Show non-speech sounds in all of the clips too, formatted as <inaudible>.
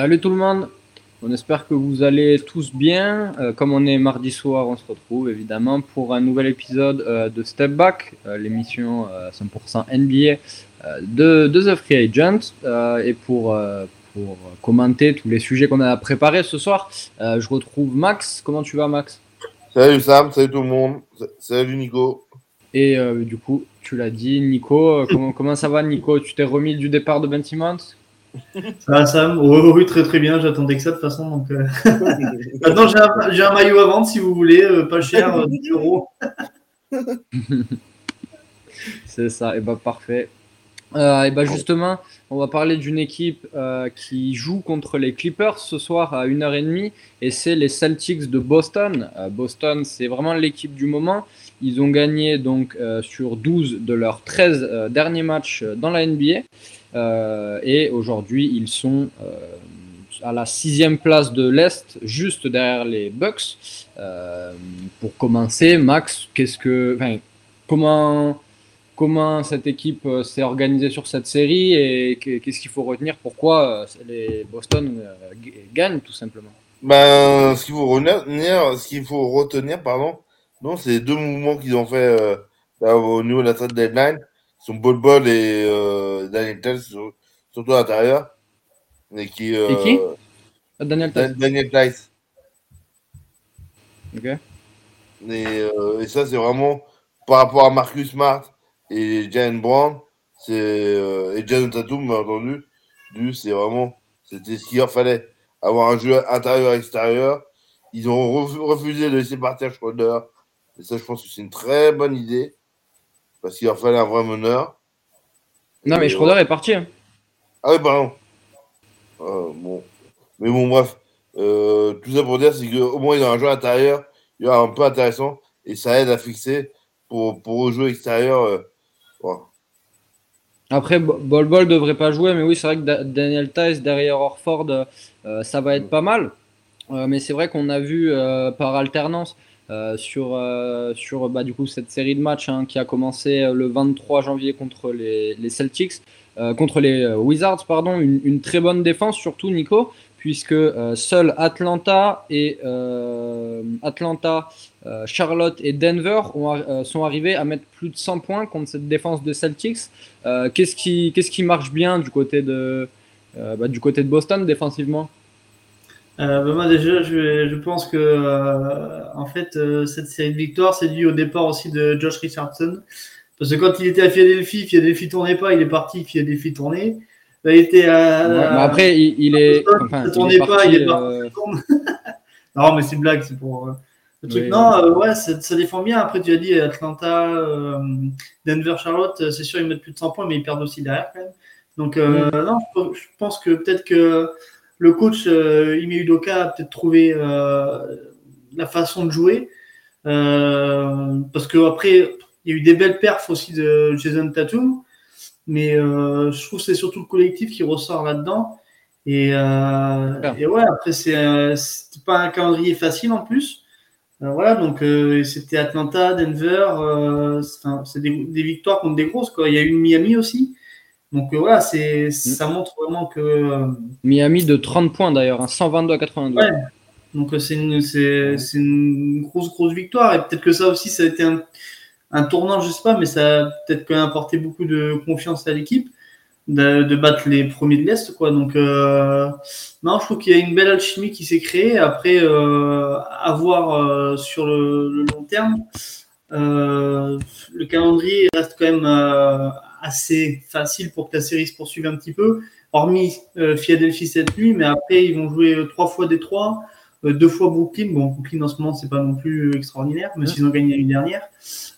Salut tout le monde, on espère que vous allez tous bien. Euh, comme on est mardi soir, on se retrouve évidemment pour un nouvel épisode euh, de Step Back, euh, l'émission 100% NBA de, de, The Free Agent. et pour, pour commenter tous les sujets qu'on a préparés ce soir, je retrouve Max. Comment tu vas Max? Salut Sam, salut tout le monde, salut Nico. Et du coup, tu l'as dit, Nico, comment, comment ça va Nico? Tu t'es remis du départ de Ben Simmons ça va, Sam oui, très très bien. J'attendais que ça de toute façon. Donc, euh. <laughs> Maintenant, j'ai un, maillot à vendre si vous voulez, euh, pas cher, 10 euh, euros. <laughs> C'est ça, et bah parfait. et bah justement, on va parler d'une équipe qui joue contre les Clippers ce soir à 1h30 et c'est les Celtics de Boston. Boston, c'est vraiment l'équipe du moment. Ils ont gagné donc sur 12 de leurs 13 derniers matchs dans la NBA. Euh, et aujourd'hui, ils sont euh, à la sixième place de l'Est, juste derrière les Bucks. Euh, pour commencer, Max, qu'est-ce que, comment, comment cette équipe s'est organisée sur cette série et qu'est-ce qu'il faut retenir? Pourquoi les Boston gagnent tout simplement? Ben, ce qu'il faut retenir, ce qu'il faut retenir, pardon, non, c'est les deux mouvements qu'ils ont fait au niveau de la trade deadline son Bol Bol et euh, Daniel Tice, surtout à l'intérieur. Et qui, euh, et qui? Daniel Tice. Daniel Tice. Ok. Et, euh, et ça, c'est vraiment par rapport à Marcus Smart et Jalen Brown, c'est euh, et Jason Tatum, bien entendu, c'est vraiment c'était ce qu'il leur fallait avoir un jeu intérieur-extérieur. Ils ont refusé de laisser partir Schroeder. Et ça, je pense que c'est une très bonne idée parce qu'il leur fallait un vrai meneur. Non, mais Schroeder est parti. Hein. Ah oui, pardon. Euh, bon. Mais bon, bref. Euh, tout ça pour dire, c'est qu'au moins, il y a un jeu intérieur, il y a un peu intéressant, et ça aide à fixer pour, pour le jeu extérieur. Euh, Après, Bol Bol devrait pas jouer, mais oui, c'est vrai que Daniel Tice derrière Orford, ça va être pas mal. mais c'est vrai qu'on a vu par alternance euh, sur, euh, sur bah, du coup, cette série de matchs hein, qui a commencé euh, le 23 janvier contre les, les Celtics, contre les Wizards, pardon, une, très bonne défense, surtout Nico, puisque seuls Atlanta et Atlanta, Charlotte et Denver ont, sont arrivés à mettre plus de 100 points contre cette défense de Celtics. qu'est-ce qui, qu'est-ce qui marche bien du côté de, bah, du côté de Boston défensivement? Euh, bah, moi déjà, je, je pense que euh, en fait euh, cette série de victoires c'est dû au départ aussi de Josh Richardson parce que quand il était à Philadelphie, Philadelphie tournait pas, il est parti, Philadelphie tournait. Il était à, ouais, mais après il, il est, enfin, ça tournait il pas, il est parti. <laughs> non mais c'est blague, c'est pour le truc. Oui, non, ouais, ça, ça, défend bien. Après tu as dit Atlanta, Denver, Charlotte, c'est sûr ils mettent plus de 100 points, mais ils perdent aussi derrière quand même. Donc mm. non, je pense que peut-être que le coach euh, Ime Udoka a peut-être trouvé euh, la façon de jouer. Euh, parce que après, il y a eu des belles perfs aussi de Jason Tatum. Mais je trouve que c'est surtout le collectif qui ressort là-dedans. Et, euh, et, ouais, après, c'est pas un calendrier facile en plus. Euh, voilà, donc c'était Atlanta, Denver. c'est des, des, victoires contre des grosses. Quoi. Il y a eu Miami aussi. Donc euh, voilà, c'est, mm. ça montre vraiment que. Euh, Miami de 30 points d'ailleurs, 122 hein, à 82. Ouais. Donc euh, c'est une, c'est, c'est une grosse, grosse victoire. Et peut-être que ça aussi, ça a été un, un tournant, je sais pas, mais ça a peut-être quand même apporté beaucoup de confiance à l'équipe de, de battre les premiers de l'Est. Quoi. Donc euh, non, je trouve qu'il y a une belle alchimie qui s'est créée. Après, euh, à voir sur le, le, long terme. le calendrier reste quand même assez facile pour que la série se poursuive un petit peu, hormis euh, Philadelphie cette nuit, mais après ils vont jouer euh, trois fois Détroit, euh, deux fois Brooklyn. Bon, Brooklyn en ce moment c'est pas non plus extraordinaire, mais s'ils ont gagné l'année dernière.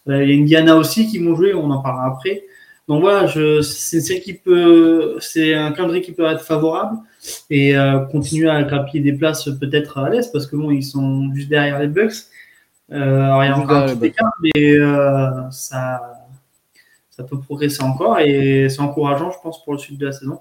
Il y a Indiana aussi qui vont jouer, on en parlera après. Donc voilà, c'est une série qui peut, c'est un calendrier qui peut être favorable et continuer à grappiller des places peut-être à l'est parce que bon, ils sont juste derrière les Bucks. Euh, alors il y a encore un petit écart, mais ça, ça peut progresser encore et c'est encourageant, je pense, pour le sud de la saison.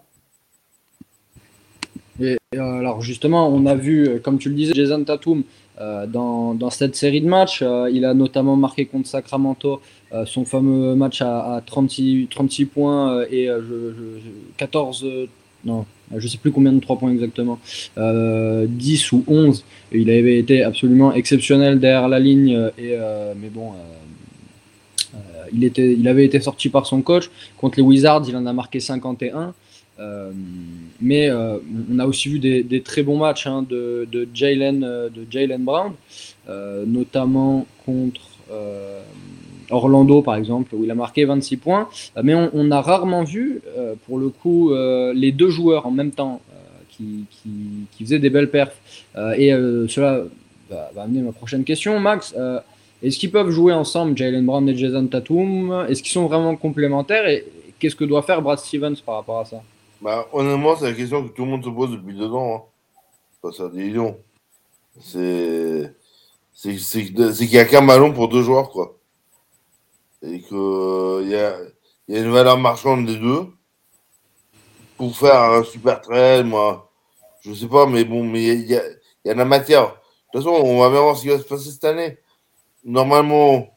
Et euh, alors justement, on a vu, euh, comme tu le disais, Jason Tatum euh, dans, cette série de matchs. il a notamment marqué contre Sacramento son fameux match à, à 36, 36 points et je, 14, non, je sais plus combien de 3 points exactement, 10 ou 11. il avait été absolument exceptionnel derrière la ligne. Et, mais bon, il, avait été sorti par son coach. Contre les Wizards, il en a marqué 51. mais on a aussi vu des, très bons matchs hein, de, de Jalen Brown, notamment contre Orlando par exemple, où il a marqué 26 points. Euh, mais on, a rarement vu, euh, pour le coup, euh, les deux joueurs en même temps qui, faisaient des belles perfs. et cela va, amener ma prochaine question. Max, est-ce qu'ils peuvent jouer ensemble, Jalen Brown et Jason Tatum? Est-ce qu'ils sont vraiment complémentaires? Et qu'est-ce que doit faire Brad Stevens par rapport à ça? Bah, Honnêtement, c'est la question que tout le monde se pose depuis deux ans. Hein. Pas ça, C'est c'est qu'il n'y a qu'un ballon pour deux joueurs, quoi et qu'il euh, y, a, y, a, une valeur marchande des deux. Pour faire un super trail, moi, je sais pas, mais bon, mais il y a, y a, la matière. De toute façon, on va bien voir ce qui va se passer cette année. Normalement,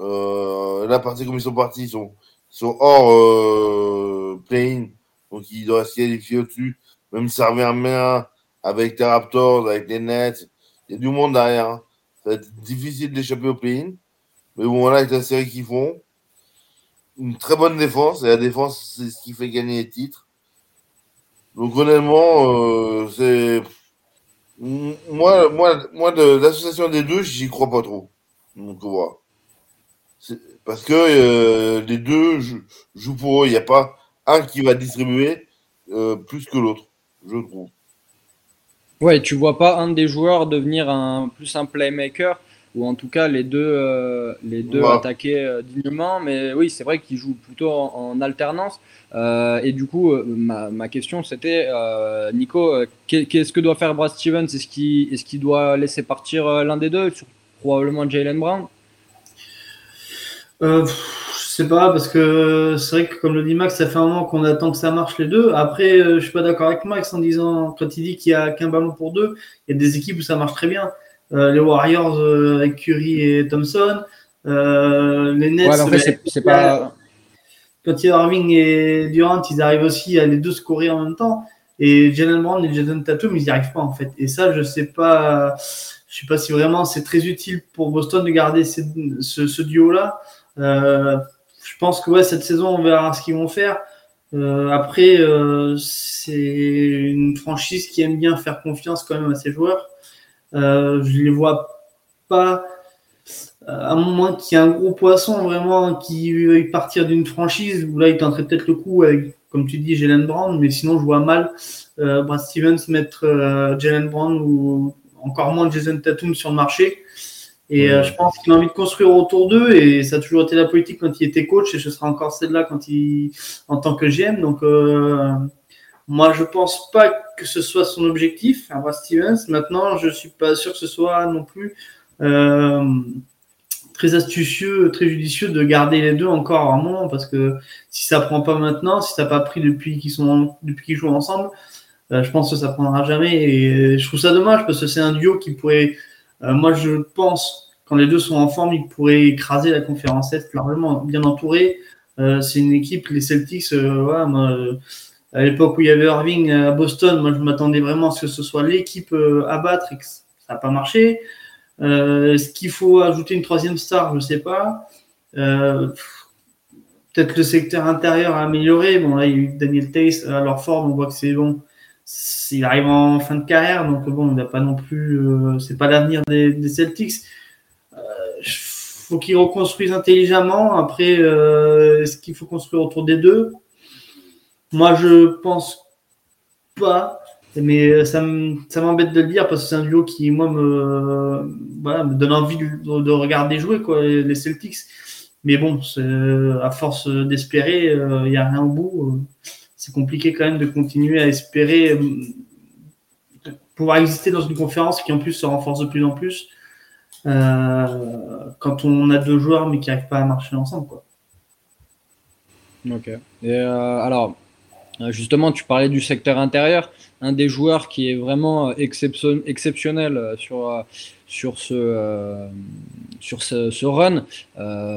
euh, là, partie comme ils sont partis, ils sont, hors euh, play-in, donc ils doivent se qualifier au-dessus. Même si ça revient bien avec les Raptors, avec les Nets, il y a du monde derrière. Hein. Ça va être difficile d'échapper au play-in. Mais bon, voilà, avec la série qu'ils font, une très bonne défense, et la défense, c'est ce qui fait gagner les titres. Donc honnêtement, euh, c'est moi, moi, moi de l'association des deux, j'y crois pas trop. Donc voilà. Parce que euh, les deux jouent pour eux. Il n'y a pas un qui va distribuer euh, plus que l'autre, je trouve. Ouais, tu vois pas un des joueurs devenir un plus un playmaker ou en tout cas les deux, euh, les deux attaquer dignement. Mais oui, c'est vrai qu'ils jouent plutôt en, alternance. Et du coup, ma, ma question c'était, Nico, qu'est-ce que doit faire Brad Stevens? Est-ce qu'il est qu'il doit laisser partir l'un des deux, probablement Jalen Brown Je sais pas, parce que c'est vrai que comme le dit Max, ça fait un moment qu'on attend que ça marche les deux. Après, je suis pas d'accord avec Max en disant, quand il dit qu'il y a qu'un ballon pour deux, il y a des équipes où ça marche très bien. Euh, les Warriors euh, avec Curry et Thompson, euh, les Nets. c'est pas. Quand il y a Irving et Durant, ils arrivent aussi à les deux se courir en même temps. Et Jalen Brown et Jason Tatum, ils n'y arrivent pas en fait. Et ça, je sais pas, je sais pas si vraiment c'est très utile pour Boston de garder ce, duo-là. Euh, je pense que ouais, cette saison, on verra ce qu'ils vont faire. Euh, après, euh, c'est une franchise qui aime bien faire confiance quand même à ses joueurs. Euh, je les vois pas, à moins qu'il y ait un gros poisson vraiment qui veuille partir d'une franchise où là il tenterait peut-être le coup avec, comme tu dis, Jalen Brown, mais sinon je vois mal Brad Stevens mettre Jalen Brown ou encore moins Jason Tatum sur le marché. Et je pense qu'il a envie de construire autour d'eux et ça a toujours été la politique quand il était coach et ce sera encore celle-là quand il en tant que GM. Donc moi, je pense pas que ce soit son objectif, Brad Stevens. Maintenant, je suis pas sûr que ce soit non plus euh, très astucieux, très judicieux de garder les deux encore un moment, parce que si ça prend pas maintenant, si ça n'a pas pris depuis qu'ils sont depuis qu'ils jouent ensemble, euh, je pense que ça prendra jamais. Et je trouve ça dommage parce que c'est un duo qui pourrait, euh, moi, je pense quand les deux sont en forme, ils pourraient écraser la conférence Est largement, bien entouré. c'est une équipe, les Celtics, à l'époque où il y avait Irving à Boston, moi je m'attendais vraiment à ce que ce soit l'équipe euh, à battre et que ça n'a pas marché. Euh, Est-ce qu'il faut ajouter une troisième star? Je ne sais pas. Euh, Peut-être le secteur intérieur a amélioré. Bon, là, il y a eu Daniel Tace à leur forme, on voit que c'est bon. Il arrive en fin de carrière, donc bon, il n'a pas non plus. Euh, c'est pas l'avenir des, Celtics. Euh, faut qu'ils reconstruisent intelligemment. Après, euh, est-ce qu'il faut construire autour des deux? Moi, je pense pas, mais ça m'embête de le dire parce que c'est un duo qui, moi, me, me donne envie de, regarder jouer, quoi, les Celtics. Mais bon, à force d'espérer, il euh, n'y a rien au bout. Euh, c'est compliqué quand même de continuer à espérer euh, pouvoir exister dans une conférence qui en plus se renforce de plus en plus quand on a deux joueurs mais qui n'arrivent pas à marcher ensemble. Ok. Et alors, euh, justement, tu parlais du secteur intérieur. Un des joueurs qui est vraiment euh, exceptionnel euh, sur, sur, ce, sur ce, run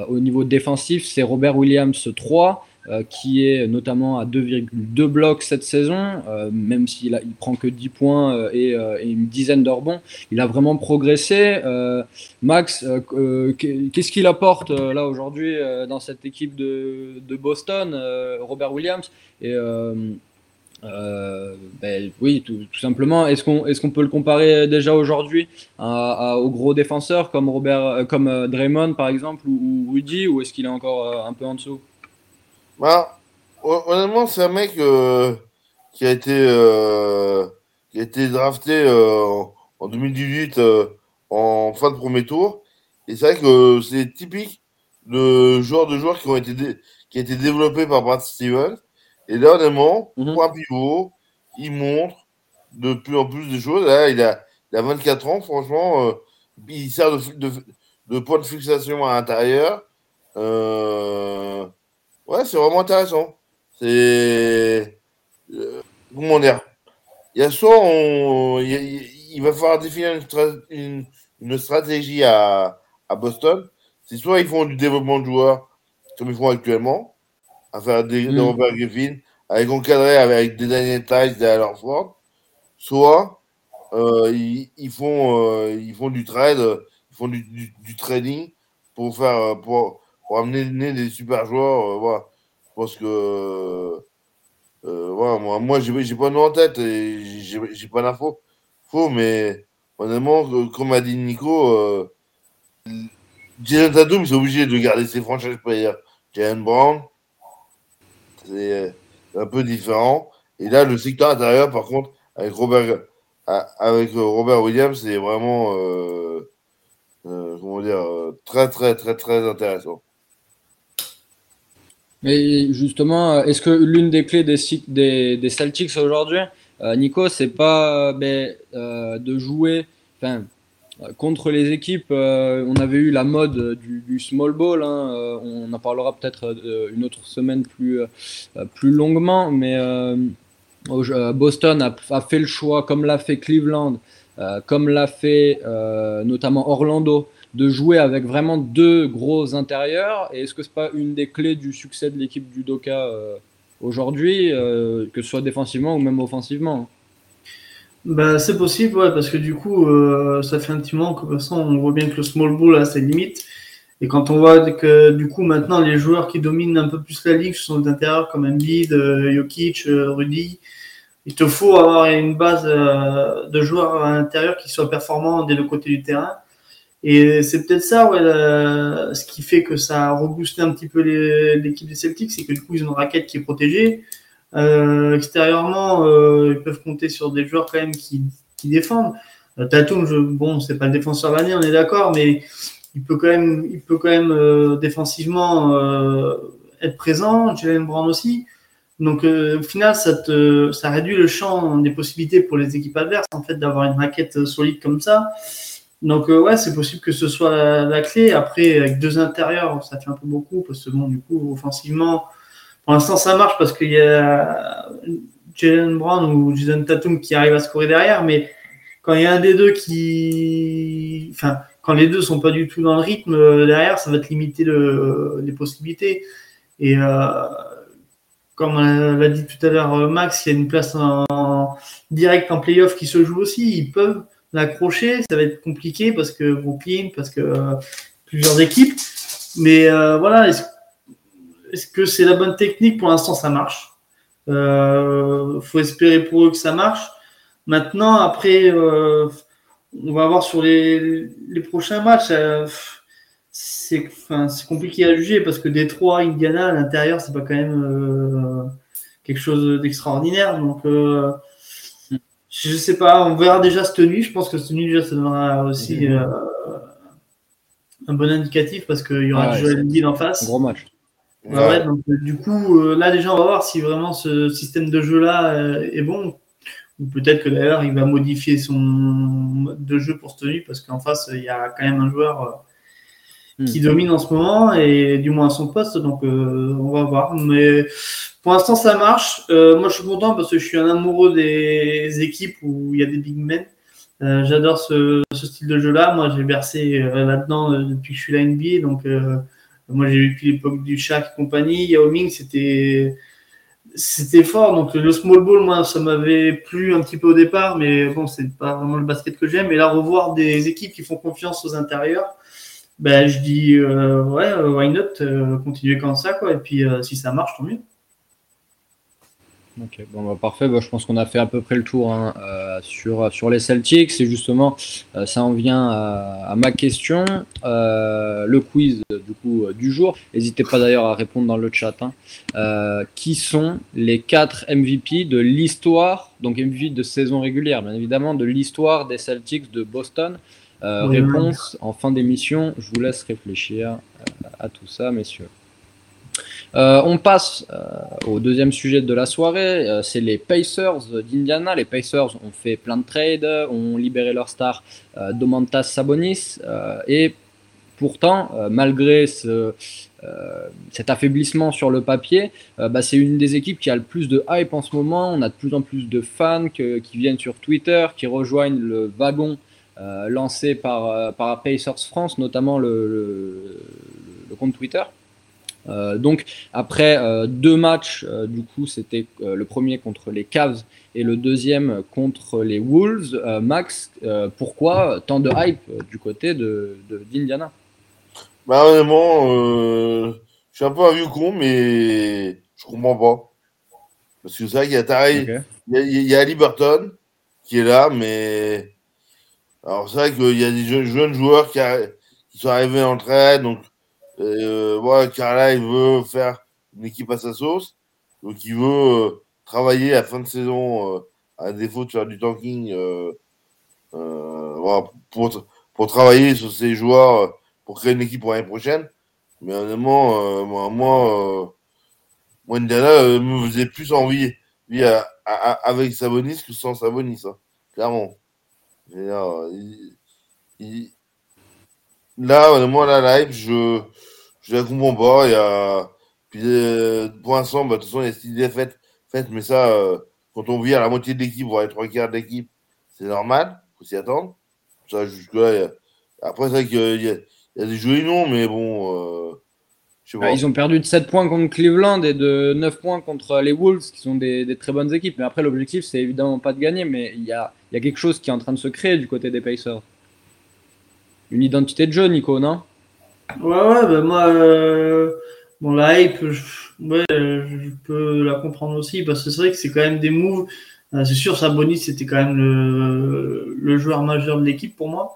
au niveau défensif, c'est Robert Williams 3. Qui est notamment à 2,2 blocs cette saison, même s'il il prend que 10 points et, une dizaine de rebonds. Il a vraiment progressé. Max, qu'est-ce qu'il apporte là aujourd'hui dans cette équipe de, de Boston, Robert Williams et euh, ben, oui, tout, simplement. Est-ce qu'on est qu'on peut le comparer déjà aujourd'hui aux gros défenseurs comme Robert, euh, comme euh, Draymond par exemple ou, Rudy, ou est-ce qu'il est encore un peu en dessous? Bah, Honnêtement, c'est un mec qui a été qui a été drafté en 2018 en fin de premier tour. Et c'est vrai que c'est typique de joueurs de joueurs qui ont été qui a été développé par Brad Stevens et là, honnêtement, point pivot, il montre de plus en plus de choses. Là, il a, il a 24 ans, franchement, euh, il sert de, de, point de fixation à l'intérieur. Euh, ouais, c'est vraiment intéressant. C'est. Euh, comment dire Il y a soit on, il, va falloir définir une, une, stratégie à, à Boston. C'est soit ils font du développement de joueurs, comme ils font actuellement, à faire des, mm. Robert Griffin, avec encadré avec des Daniel Tice, des Ford, soit euh, ils, font, euh, ils font du trade, ils font du, du, trading pour faire pour, pour amener des super joueurs. Euh, voilà. Je pense que voilà, moi, moi j'ai pas de nom en tête et j'ai pas d'infos. Faux, mais honnêtement, comme a dit Nico, euh, Jason Tatum, c'est obligé de garder ses franchises players. Jalen Brown, c'est euh, un peu différent. Et là, le secteur intérieur, par contre, avec Robert, avec Robert Williams, c'est vraiment euh, euh, comment dire, très, très, très, très intéressant. Mais justement, est-ce que l'une des clés des, des, Celtics aujourd'hui, Nico, c'est pas ben, de jouer, contre les équipes, euh, on avait eu la mode du, small ball. Hein, euh, on en parlera peut-être euh, une autre semaine plus, plus longuement. Mais Boston a, fait le choix, comme l'a fait Cleveland, comme l'a fait notamment Orlando, de jouer avec vraiment deux gros intérieurs. Et est-ce que c'est pas une des clés du succès de l'équipe du Doka aujourd'hui, que ce soit défensivement ou même offensivement bah, c'est possible, ouais, parce que du coup, euh, ça fait un petit moment que façon, on voit bien que le small ball a ses limites. Et quand on voit que du coup, maintenant, les joueurs qui dominent un peu plus la ligue sont d'intérieur comme Embiid, euh, Jokic, euh, Rudy, il te faut avoir une base de joueurs à l'intérieur qui soient performants des deux côtés du terrain. Et c'est peut-être ça, ouais, ce qui fait que ça a reboosté un petit peu l'équipe des Celtics, c'est que du coup, ils ont une raquette qui est protégée. Euh, extérieurement, euh, ils peuvent compter sur des joueurs quand même qui, défendent. Euh, Tatum, je, bon, c'est pas le défenseur l'année, on est d'accord, mais il peut quand même, il peut quand même euh, défensivement être présent. Jalen Brown aussi. Donc au final, ça, ça réduit le champ des possibilités pour les équipes adverses en fait d'avoir une raquette solide comme ça. Donc ouais, c'est possible que ce soit la, clé. Après, avec deux intérieurs, ça fait un peu beaucoup parce que bon, du coup, offensivement, pour l'instant, ça marche parce qu'il y a Jalen Brown ou Jason Tatum qui arrive à scorer derrière, mais quand il y a un des deux qui. Enfin, quand les deux sont pas du tout dans le rythme euh, derrière, ça va te limiter le, les possibilités. Et euh, comme l'a dit tout à l'heure euh, Max, il y a une place en, direct en playoff qui se joue aussi. Ils peuvent l'accrocher. Ça va être compliqué parce que Brooklyn, parce que euh, plusieurs équipes. Mais euh, voilà, est-ce que c'est la bonne technique? Pour l'instant, ça marche. Il euh, faut espérer pour eux que ça marche. Maintenant, après, on va voir sur les, prochains matchs. C'est compliqué à juger parce que Détroit, Indiana, à l'intérieur, c'est pas quand même quelque chose d'extraordinaire. Donc, je sais pas, on verra déjà cette nuit. Je pense que cette nuit, déjà, ça donnera aussi un bon indicatif parce qu'il y aura ah Joel Embiid en face. gros match. Ouais, donc, euh, du coup, euh, là déjà, on va voir si vraiment ce système de jeu-là euh, est bon. Ou peut-être que d'ailleurs, il va modifier son mode de jeu pour cette nuit, parce qu'en face, il y a quand même un joueur qui hmm. domine en ce moment, et du moins à son poste. Donc, on va voir. Mais pour l'instant, ça marche. moi, je suis content parce que je suis un amoureux des équipes où il y a des big men. J'adore ce, style de jeu-là. Moi, j'ai versé là-dedans depuis que je suis la NBA. Donc, Moi, j'ai vécu l'époque du Shaq et compagnie. Yao Ming, c'était c'était fort. Donc le small ball, moi, ça m'avait plu un petit peu au départ, mais bon, c'est pas vraiment le basket que j'aime. Et là, revoir des équipes qui font confiance aux intérieurs, ben, je dis euh, ouais, why not, euh, continuer comme ça, quoi. Et puis si ça marche, tant mieux. Ok, bon, bah, parfait. Bah, je pense qu'on a fait à peu près le tour hein, euh, sur, sur les Celtics. Et justement, euh, ça en vient à, ma question. Euh, le quiz du, coup, du jour. N'hésitez pas d'ailleurs à répondre dans le chat. Hein. qui sont les quatre MVP de l'histoire, donc MVP de saison régulière, bien évidemment, de l'histoire des Celtics de Boston Réponse en fin d'émission. Je vous laisse réfléchir à tout ça, messieurs. Euh, on passe euh, au deuxième sujet de la soirée, euh, c'est les Pacers d'Indiana. Les Pacers ont fait plein de trades, ont libéré leur star Domantas Sabonis et pourtant, malgré cet affaiblissement sur le papier, bah, c'est une des équipes qui a le plus de hype en ce moment. On a de plus en plus de fans qui viennent sur Twitter, qui rejoignent le wagon lancé par, par Pacers France, notamment le compte Twitter. Euh, donc après euh, deux matchs, euh, du coup c'était le premier contre les Cavs et le deuxième contre les Wolves. Max, pourquoi tant de hype du côté de d'Indiana? Bah honnêtement, je suis un peu un vieux con, mais je comprends pas. Parce que c'est vrai qu'il y a il, y a, Liberton qui est là, mais alors c'est vrai qu'il y a des jeunes, joueurs qui, sont arrivés en trade, donc euh, Carla, il veut faire une équipe à sa sauce. Donc, il veut euh, travailler à fin de saison, euh, à défaut de faire du tanking, euh, pour, travailler sur ses joueurs, pour créer une équipe pour l'année prochaine. Mais honnêtement, moi, moi, moi, Indiana me faisait plus envie, lui, avec Sabonis que sans Sabonis, hein, clairement. Il, il, là, moi, la live, je je la comprends pas. Il y a... Puis, euh, pour l'instant, bah, de toute façon, il y a cette idée faite, faite mais ça, euh, quand on vient à la moitié de l'équipe, voire les trois quarts de l'équipe, c'est normal, faut s'y attendre. Ça, jusque-là, après, c'est vrai qu'il y, y, a des jolis noms, mais bon. Euh, bah, ils ont perdu de 7 points contre Cleveland et de 9 points contre les Wolves, qui sont des, des très bonnes équipes. Mais après, l'objectif, c'est évidemment pas de gagner, mais il y a, y a quelque chose qui est en train de se créer du côté des Pacers. Une identité de jeu, Nico, non? Ouais, ouais, bah moi, euh, bon, la hype, je, ouais, je peux la comprendre aussi, parce que c'est vrai que c'est quand même des moves. Euh, c'est sûr, Sabonis, c'était quand même le, le, joueur majeur de l'équipe pour moi.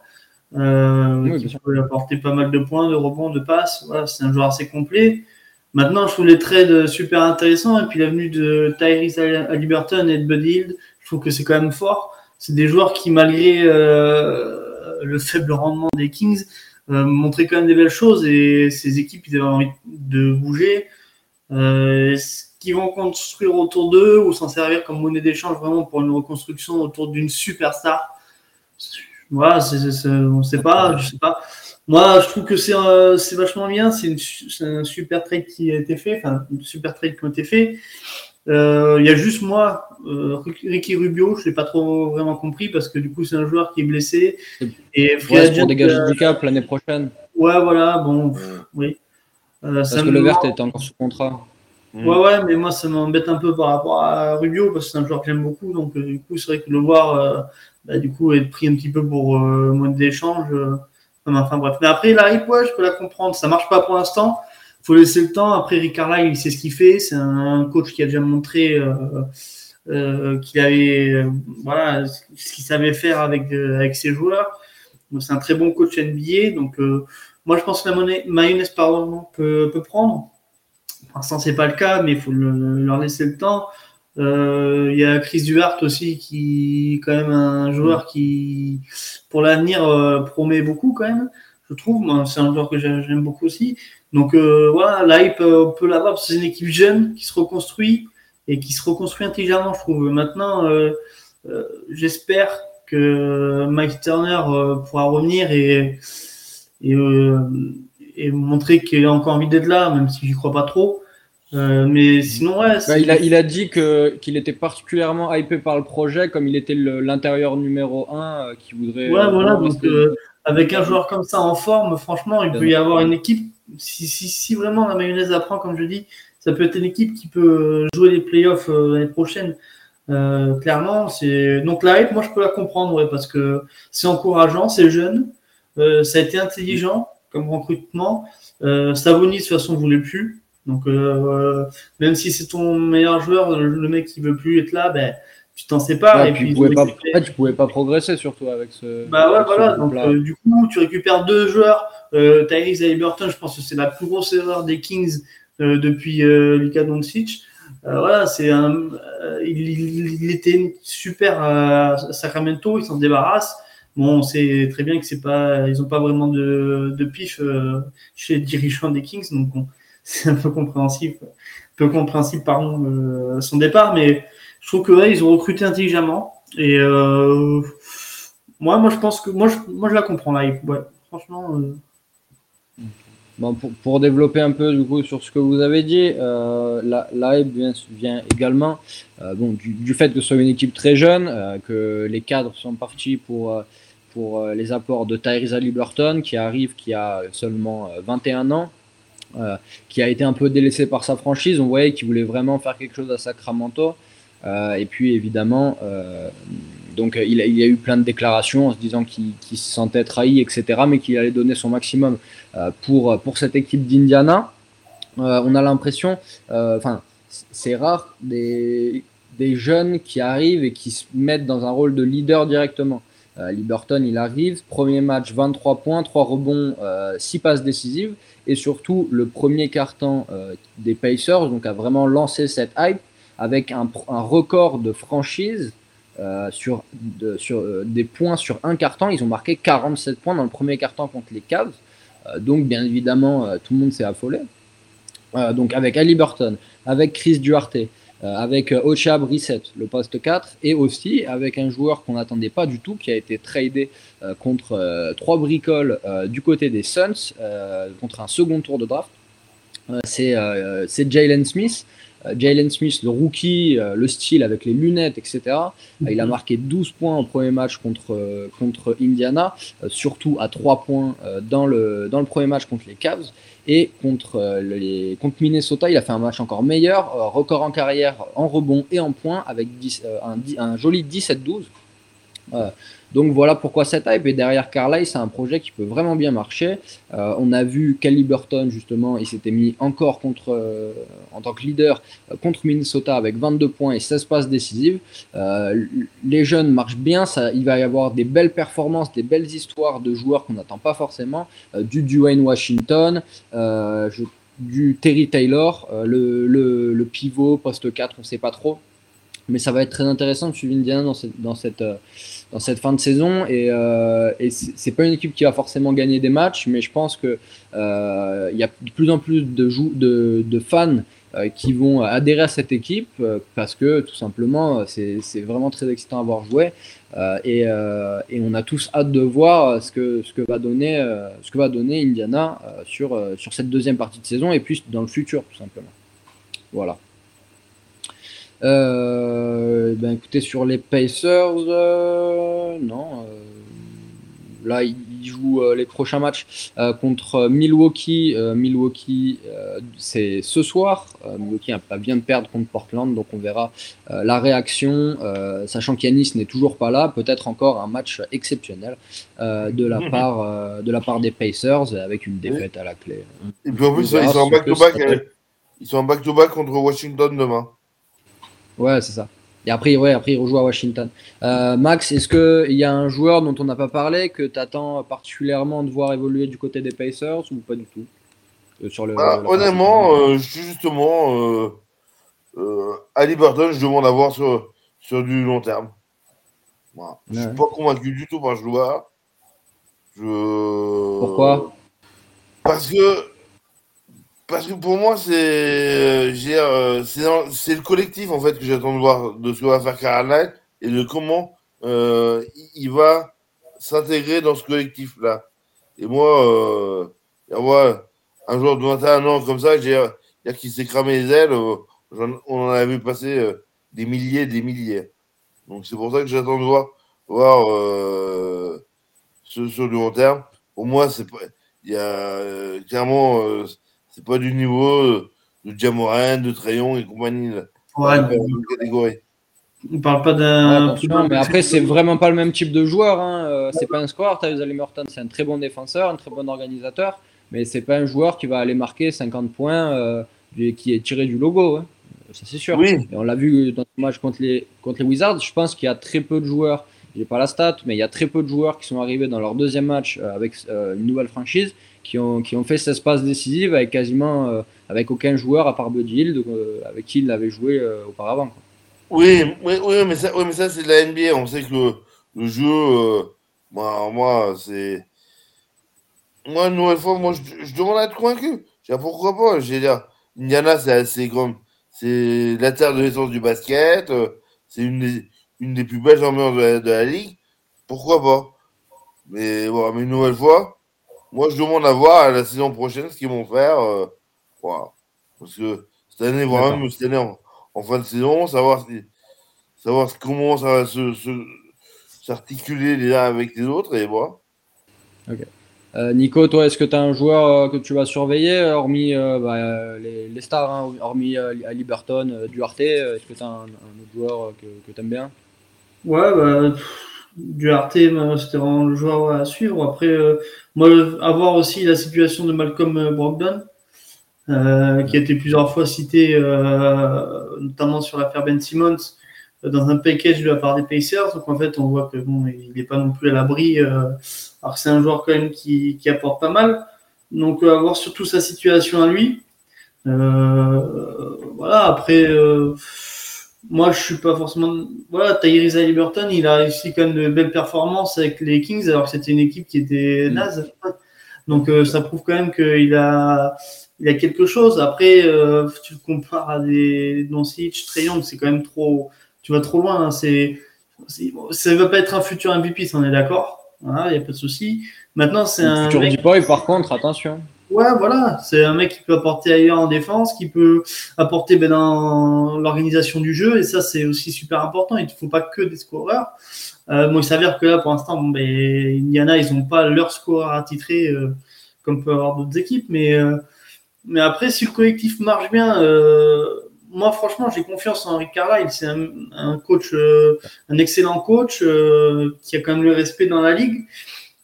Euh, qui peut apporter pas mal de points, de rebonds, de passes. Voilà, c'est un joueur assez complet. Maintenant, je trouve les trades super intéressants. Et puis, la venue de Tyrese Liberton et de Bud Hill, je trouve que c'est quand même fort. C'est des joueurs qui, malgré euh, le faible rendement des Kings, euh, montrer quand même des belles choses et ces équipes ils avaient envie de bouger. Euh, ce qu'ils vont construire autour d'eux ou s'en servir comme monnaie d'échange vraiment pour une reconstruction autour d'une superstar? Voilà, on sait pas. Moi, je trouve que c'est, vachement bien. C'est, un super trade qui a été fait, enfin, une super trade qui a été fait. Euh, il y a juste moi, euh, Ricky Rubio, je l'ai pas trop vraiment compris parce que du coup c'est un joueur qui est blessé. Et ouais, pour dégager du cap l'année prochaine. Ouais, voilà, bon, oui. Euh, parce que le vert est encore sous contrat. Ouais, ouais, mais moi ça m'embête un peu par rapport à Rubio parce que c'est un joueur que j'aime beaucoup. Donc du coup, c'est vrai que le voir, bah, du coup, être pris un petit peu pour mode d'échange. enfin bref. Mais après, la hype, ouais, je peux la comprendre. Ça marche pas pour l'instant faut laisser le temps. Après, Ricard il sait ce qu'il fait. C'est un coach qui a déjà montré euh, euh, qu'il avait, euh, voilà, ce qu'il savait faire avec, avec ses joueurs. C'est un très bon coach NBA. Donc, moi, je pense que la monnaie, mayonnaise pardon, peut, peut prendre. Pour l'instant, c'est pas le cas, mais il faut leur laisser le temps. Il y a Chris Duhart aussi, qui est quand même un joueur qui, pour l'avenir, promet beaucoup quand même. Je trouve, c'est un joueur que j'aime beaucoup aussi. Donc euh, voilà, l'hype, euh, on peut l'avoir c'est une équipe jeune qui se reconstruit et qui se reconstruit intelligemment, je trouve. Maintenant, euh, j'espère que Mike Turner pourra revenir et, et, montrer qu'il a encore envie d'être là, même si j'y crois pas trop. mais sinon, ouais. Bah, il, a, il a dit qu'il était particulièrement hypé par le projet, comme il était l'intérieur numéro 1 qui voudrait. Ouais, voilà. Donc, avec un joueur comme ça en forme, franchement, il peut y avoir une équipe si, si, si, vraiment la mayonnaise apprend, comme je dis, ça peut être une équipe qui peut jouer les playoffs l'année prochaine. clairement, c'est donc la hype, moi je peux la comprendre, ouais, parce que c'est encourageant, c'est jeune, ça a été intelligent comme recrutement. Euh, Savonis, de toute façon, voulait plus. Donc, euh, même si c'est ton meilleur joueur, le mec qui veut plus être là, ben, tu t'en pas. et puis, tu pouvais pas, tu pouvais pas progresser surtout avec ce. Bah ouais, voilà. Donc, euh, du coup, tu récupères deux joueurs. Euh, Tyrese Haliburton, je pense que c'est la plus grosse erreur des Kings euh, depuis euh, Luka Doncic. Euh, voilà, c'est un. Il, il, il, était super à Sacramento, il s'en débarrasse. Bon, on sait très bien que c'est pas, ils n'ont pas vraiment de, de pif euh, chez les dirigeants des Kings, donc <laughs> c'est un peu compréhensible, peu compréhensible pardon euh, son départ, mais je trouve que ils ont recruté intelligemment et euh, moi, moi je pense que moi moi je la comprends là, ouais, franchement. Euh. Bon, pour, pour, développer un peu du coup sur ce que vous avez dit, euh, la, hype vient, vient également euh, bon, du, du, fait que ce soit une équipe très jeune, que les cadres sont partis pour pour les apports de Tyrese Haliburton qui arrive, qui a seulement 21 euh, ans, qui a été un peu délaissé par sa franchise. On voyait qu'il voulait vraiment faire quelque chose à Sacramento. Et puis évidemment, donc il a, il, a, eu plein de déclarations en se disant qu'il qu se sentait trahi, etc., mais qu'il allait donner son maximum pour, pour cette équipe d'Indiana. on a l'impression, enfin, c'est rare des, des jeunes qui arrivent et qui se mettent dans un rôle de leader directement. Euh, Liberton, il arrive, premier match, 23 points, 3 rebonds, euh, 6 passes décisives, et surtout le premier carton euh, des Pacers, donc a vraiment lancé cette hype avec un, record de franchise euh, sur, euh, des points sur un carton. Ils ont marqué 47 points dans le premier carton contre les Cavs. Euh, donc bien évidemment, tout le monde s'est affolé. donc avec Ali Burton, avec Chris Duarte, avec Ocha Brissett, le poste 4, et aussi avec un joueur qu'on n'attendait pas du tout, qui a été tradé contre trois bricoles du côté des Suns, contre un second tour de draft. c'est Jalen Smith. Jalen Smith, le rookie, le style avec les lunettes, etc. Il a mhm. marqué 12 points au premier match contre, contre Indiana, surtout à 3 points dans, le, dans le premier match contre les Cavs. Et contre, euh, les, contre Minnesota, il a fait un match encore meilleur, euh, record en carrière en rebond et en points, avec 10, euh, un, un, joli 17-12. Donc voilà pourquoi cette hype. Et derrière Carlisle, c'est un projet qui peut vraiment bien marcher. Euh, on a vu Burton justement, il s'était mis encore contre, euh, en tant que leader contre Minnesota avec 22 points et 16 passes décisives. Euh, les jeunes marchent bien, il va y avoir des belles performances, des belles histoires de joueurs qu'on n'attend pas forcément. du Dwayne Washington, du Terry Taylor, le, pivot poste 4, on ne sait pas trop. Mais ça va être très intéressant de suivre Indiana dans cette, dans cette, euh, dans cette fin de saison. Et, euh, et c'est pas une équipe qui va forcément gagner des matchs, mais je pense que euh, il y a de plus en plus de, de, de fans euh, qui vont adhérer à cette équipe euh, parce que tout simplement c'est vraiment très excitant à voir jouer. Et, et, on a tous hâte de voir ce que, ce que, va, donner, ce que va donner Indiana sur, sur cette deuxième partie de saison et puis dans le futur tout simplement. Voilà. Euh, ben écoutez, sur les Pacers, euh, non. Euh, là, ils jouent euh, les prochains matchs euh, contre Milwaukee. Milwaukee, c'est ce soir. Milwaukee vient de perdre contre Portland, donc on verra la réaction. sachant qu'Yanis n'est toujours pas là, peut-être encore un match exceptionnel de, la mhm. part, de la part des Pacers avec une défaite à la clé. Et puis en plus, ils sont en back-to-back. Ils sont en back-to-back contre Washington demain. Ouais, c'est ça. Et après, ouais, après, il rejoue à Washington. Euh, Max, est-ce qu'il y a un joueur dont on n'a pas parlé que tu attends particulièrement de voir évoluer du côté des Pacers ou pas du tout? Euh, sur le, bah, Honnêtement, euh, justement, Ali Burton, je demande à voir sur, sur du long terme. Voilà. Je ne suis pas convaincu du tout par le joueur. Je... Pourquoi? Parce que parce que pour moi, c'est euh, c'est le collectif en fait que j'attends de voir de ce que va faire Caroline et de comment euh, il va s'intégrer dans ce collectif-là. Et moi, euh, moi, un joueur de 21 ans comme ça, y a qui s'est cramé les ailes. Euh, on en a vu passer euh, des milliers, des milliers. Donc c'est pour ça que j'attends de voir, voir euh, ce, sur du long terme. Pour moi, c'est il y a clairement, c'est pas du niveau de Jamoran, de Trayon et compagnie. Ouais, catégorie. On parle pas d'un. mais après, c'est vraiment pas le même type de joueur. Hein. c'est pas un score. Tyrese Halliburton, c'est un très bon défenseur, un très bon organisateur, mais c'est pas un joueur qui va aller marquer 50 points qui est tiré du logo. Hein. Ça, c'est sûr. Et on l'a vu dans le match contre les, contre les Wizards. Je pense qu'il y a très peu de joueurs. J'ai pas la stat, mais il y a très peu de joueurs qui sont arrivés dans leur deuxième match euh, avec euh, une nouvelle franchise qui ont, qui ont fait cette passe décisive avec quasiment euh, avec aucun joueur à part Buddy Hill avec qui il avait joué auparavant. Oui, oui, oui, mais ça, oui, mais ça c'est de la NBA. On sait que le, jeu, moi, moi c'est. Moi, une nouvelle fois, moi, je, je demande à être convaincu. Pourquoi pas? J'ai Indiana, c'est assez grand. C'est la terre de l'essence du basket. Euh, c'est une des, une des plus belles ambiances de la, ligue. Pourquoi pas? Mais, voilà, mais une nouvelle fois, moi, je demande à voir à la saison prochaine ce qu'ils vont faire. Euh, voilà. Parce que cette année, vraiment, cette année en, fin de saison, savoir, si, savoir comment ça va s'articuler les uns avec les autres. Et voilà. Ok. Euh, Nico, toi, est-ce que tu as un joueur euh, que tu vas surveiller, hormis euh, bah, les, stars, hein, hormis Liberton, Duarte Est-ce que tu as un, autre joueur que, tu aimes bien? Ouais, bah, Duarte, c'était vraiment le joueur à suivre. Après, moi, avoir aussi la situation de Malcolm Brogdon, qui a été plusieurs fois cité, notamment sur l'affaire Ben Simmons dans un package de la part des Pacers. Donc en fait, on voit que bon, il n'est pas non plus à l'abri. Euh, alors que c'est un joueur quand même qui, qui apporte pas mal. Donc euh, avoir surtout sa situation à lui. Euh, voilà. Après, euh, moi je suis pas forcément. Voilà, Tyrese Halliburton, il a réussi quand même de belles performances avec les Kings, alors que c'était une équipe qui était mm. naze. Donc ça prouve quand même qu'il a il a quelque chose. Après, tu le compares à des Doncic, Trayon, c'est quand même trop tu vas trop loin. Hein, c'est, ça ne va pas être un futur MVP, ça on est d'accord. Il n'y a pas de souci. Maintenant, c'est un. Futur mec... boy, par contre, attention. Ouais, voilà. C'est un mec qui peut apporter ailleurs en défense, qui peut apporter ben, dans l'organisation du jeu. Et ça, c'est aussi super important. Il ne faut pas que des scoreurs. Euh, bon, il s'avère que là, pour l'instant, bon, ben, Indiana, ils n'ont pas leur score attitré euh, comme peut avoir d'autres équipes. Mais, euh, mais après, si le collectif marche bien, euh, moi, franchement, j'ai confiance en Rick Carlisle. C'est un, coach, euh, un excellent coach qui a quand même le respect dans la ligue.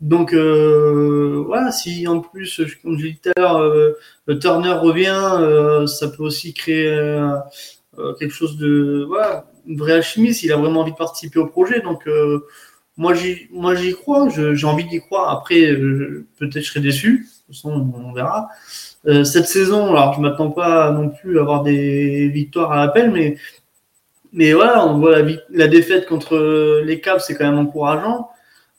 Donc, euh, voilà, si en plus, comme je dit tout à l'heure, Turner revient, ça peut aussi créer quelque chose de, voilà, une vraie alchimie s'il a vraiment envie de participer au projet. Donc, moi, j'y, moi, j'y crois. j'ai envie d'y croire. Après, peut-être je serai déçu. De toute façon, on verra. Euh, cette saison, alors je m'attends pas non plus à avoir des victoires à l'appel, mais mais voilà, on voit la, la défaite contre les Cavs, c'est quand même encourageant.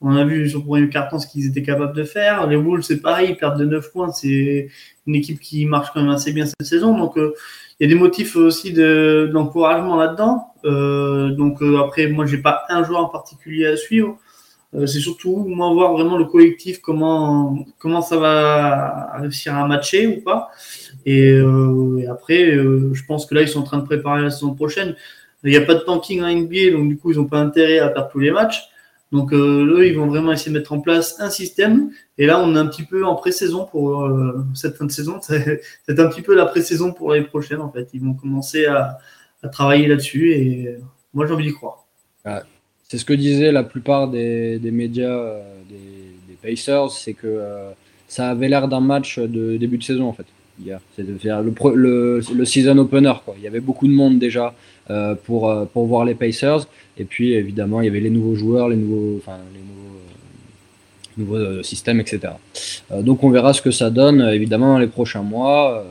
On a vu sur le premier carton ce qu'ils étaient capables de faire. Les Wolves, c'est pareil, ils perdent de 9 points. C'est une équipe qui marche quand même assez bien cette saison. Donc, euh, il y a des motifs aussi d'encouragement là-dedans. Euh, donc, euh, après, moi, j'ai pas un joueur en particulier à suivre. C'est surtout moi voir vraiment le collectif comment ça va réussir à matcher ou pas. Et, après, je pense que là ils sont en train de préparer la saison prochaine. Il n'y a pas de tanking en NBA, donc du coup ils n'ont pas intérêt à perdre tous les matchs. Donc eux, ils vont vraiment essayer de mettre en place un système. Et là, on est un petit peu en pré-saison pour cette fin de saison. <laughs> C'est un petit peu la pré-saison pour les prochaines, en fait. Ils vont commencer à, travailler là-dessus et moi, j'ai envie d'y croire. C'est ce que disaient la plupart des, médias euh, des, Pacers, c'est que euh, ça avait l'air d'un match de début de saison en fait. Hier, c'est le, le, season opener. Il y avait beaucoup de monde déjà euh, pour pour voir les Pacers et puis évidemment il y avait les nouveaux joueurs, les nouveaux, enfin les nouveaux, systèmes, etc. donc on verra ce que ça donne évidemment dans les prochains mois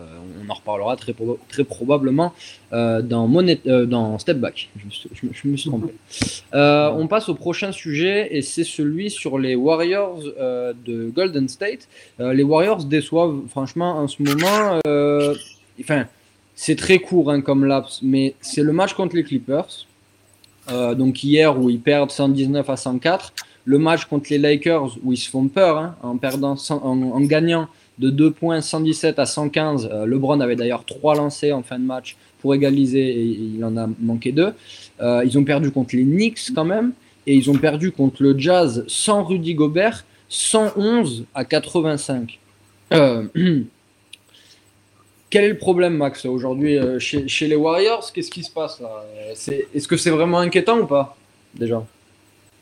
on en reparlera très, très probablement euh, dans, euh, dans Step Back. Je me, suis trompé. Euh, on passe au prochain sujet et c'est celui sur les Warriors de Golden State. les Warriors déçoivent franchement en ce moment. enfin, c'est très court hein, comme laps, mais c'est le match contre les Clippers. donc hier où ils perdent 119 à 104. Le match contre les Lakers où ils se font peur hein, en gagnant de 2 points 117 à 115. Euh, LeBron avait d'ailleurs 3 lancés en fin de match pour égaliser et il en a manqué 2. Euh, ils ont perdu contre les Knicks quand même et ils ont perdu contre le Jazz sans Rudy Gobert 111 à 85. <clears throat> quel est le problème, Max, aujourd'hui chez, les Warriors? Qu'est-ce qui se passe là? Est-ce que c'est vraiment inquiétant ou pas Déjà?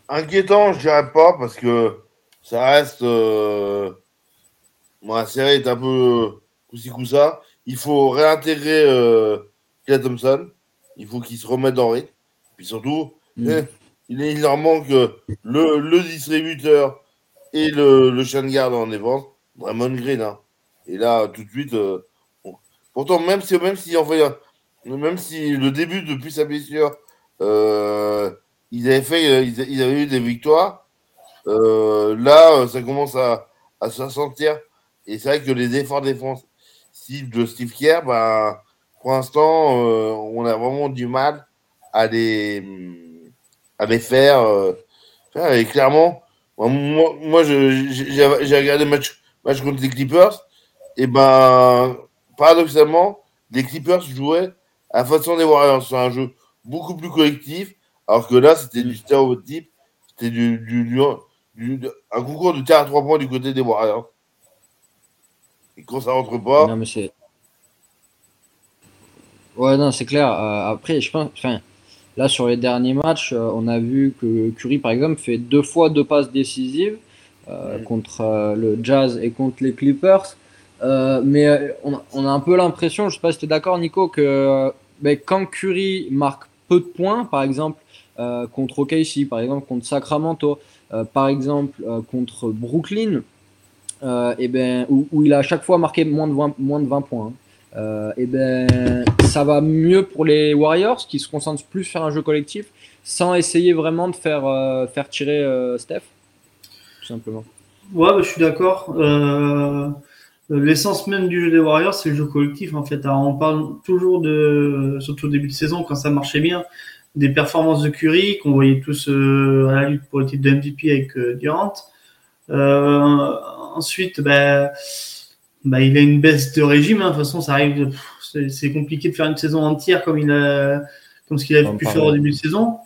Inquiétant, je dirais pas, parce que ça reste. Euh... la série est un peu coup ça. Il faut réintégrer euh, Thompson. Il faut qu'il se remette en rythme. Puis surtout, mm. <laughs> il, leur manque le, le distributeur et le, le chien de garde en défense. Vraiment Green. Hein. Et là, tout de suite. Euh, pourtant, même si, même si, même si le début, depuis sa blessure, euh, ils avaient fait, ils, avaient eu des victoires. Euh, là, ça commence à, à se sentir. Et c'est vrai que les efforts défensifs de Steve Kerr, ben, pour l'instant, euh, on a vraiment du mal à les, à les faire. Euh, et clairement, moi, moi j'ai regardé le match, match contre les Clippers. Et ben, paradoxalement, les Clippers jouaient à la façon des Warriors. C'est un jeu beaucoup plus collectif. Alors que là, c'était du stéréotype. C'était du, du, un concours de terre à trois points du côté des Warriors. Et quand ça rentre pas. Non, mais c'est. Ouais, non, c'est clair. Euh, après, je pense. Enfin, là, sur les derniers matchs, euh, on a vu que Curry, par exemple, fait deux fois deux passes décisives euh, contre le Jazz et contre les Clippers. Mais on a, on, a un peu l'impression, je sais pas si tu es d'accord, Nico, que ben, quand Curry marque peu de points, par exemple, contre OKC, par exemple, contre Sacramento, par exemple, contre Brooklyn, euh, et ben, où, il a à chaque fois marqué moins de 20, moins de 20 points. Hein. Euh, et ben, ça va mieux pour les Warriors qui se concentrent plus sur un jeu collectif sans essayer vraiment de faire, euh, faire tirer Steph, tout simplement. Ouais, bah, je suis d'accord. L'essence même du jeu des Warriors, c'est le jeu collectif. En fait, on parle toujours de, surtout au début de saison, quand ça marchait bien, des performances de Curry qu'on voyait tous à la lutte pour le titre de MVP avec Durant. Euh, ensuite, bah, bah, il a une baisse de régime. Hein. De toute façon, ça arrive. C'est compliqué de faire une saison entière comme il a, comme ce qu'il a pu faire au début de saison.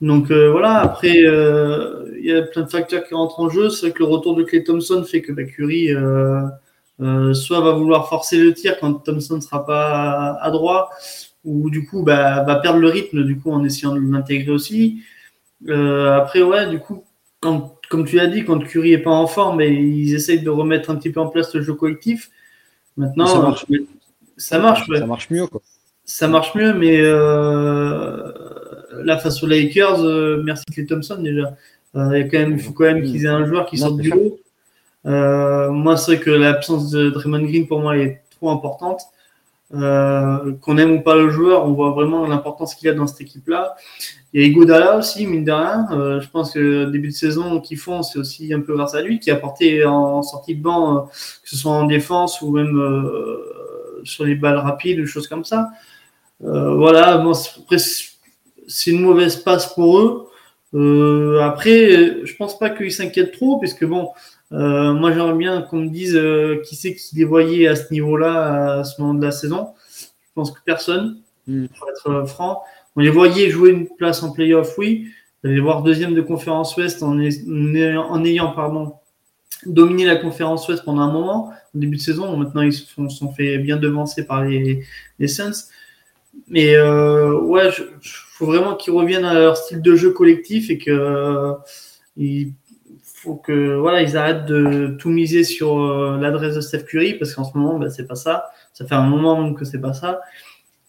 Donc euh, voilà. Après, euh, il y a plein de facteurs qui rentrent en jeu. C'est vrai que le retour de Clay Thompson fait que bah, Curry soit va vouloir forcer le tir quand Thompson ne sera pas à, droit, ou du coup bah, va perdre le rythme du coup en essayant de l'intégrer aussi. après ouais, du coup quand comme tu l'as dit, quand Curry est pas en forme, et ils essayent de remettre un petit peu en place le jeu collectif. Maintenant, ça marche, euh, ça marche, ça marche mieux. Quoi. Ça marche mieux, mais euh, là, face aux Lakers, euh, merci Clay Thompson déjà. Euh, il, quand même, faut quand même qu'ils aient un joueur qui sorte du lot. Moi, c'est vrai que l'absence de Draymond Green, pour moi, est trop importante. qu'on aime ou pas le joueur, on voit vraiment l'importance qu'il a dans cette équipe-là. Il y a Igodala aussi, mine de rien. Euh, je pense que début de saison qu'ils font, c'est aussi un peu grâce à lui, qui a apporté en, sortie de banc, euh, que ce soit en défense ou même euh, sur les balles rapides ou choses comme ça. voilà, c'est une mauvaise passe pour eux. après, je pense pas qu'ils s'inquiètent trop, puisque bon, moi j'aimerais bien qu'on me dise qui c'est qui les voyait à ce niveau-là à ce moment de la saison. Je pense que personne, mm. pour être franc. On les voyait jouer une place en playoff, oui. Les voir deuxième de conférence Ouest en, en ayant pardon, dominé la conférence Ouest pendant un moment, au début de saison. Maintenant, ils se sont, fait bien devancer par les, les Suns. Mais euh, ouais, il faut vraiment qu'ils reviennent à leur style de jeu collectif et que euh, il faut que voilà, ils arrêtent de tout miser sur euh, l'adresse de Steph Curry parce qu'en ce moment, ben, c'est pas ça. Ça fait un moment même que c'est pas ça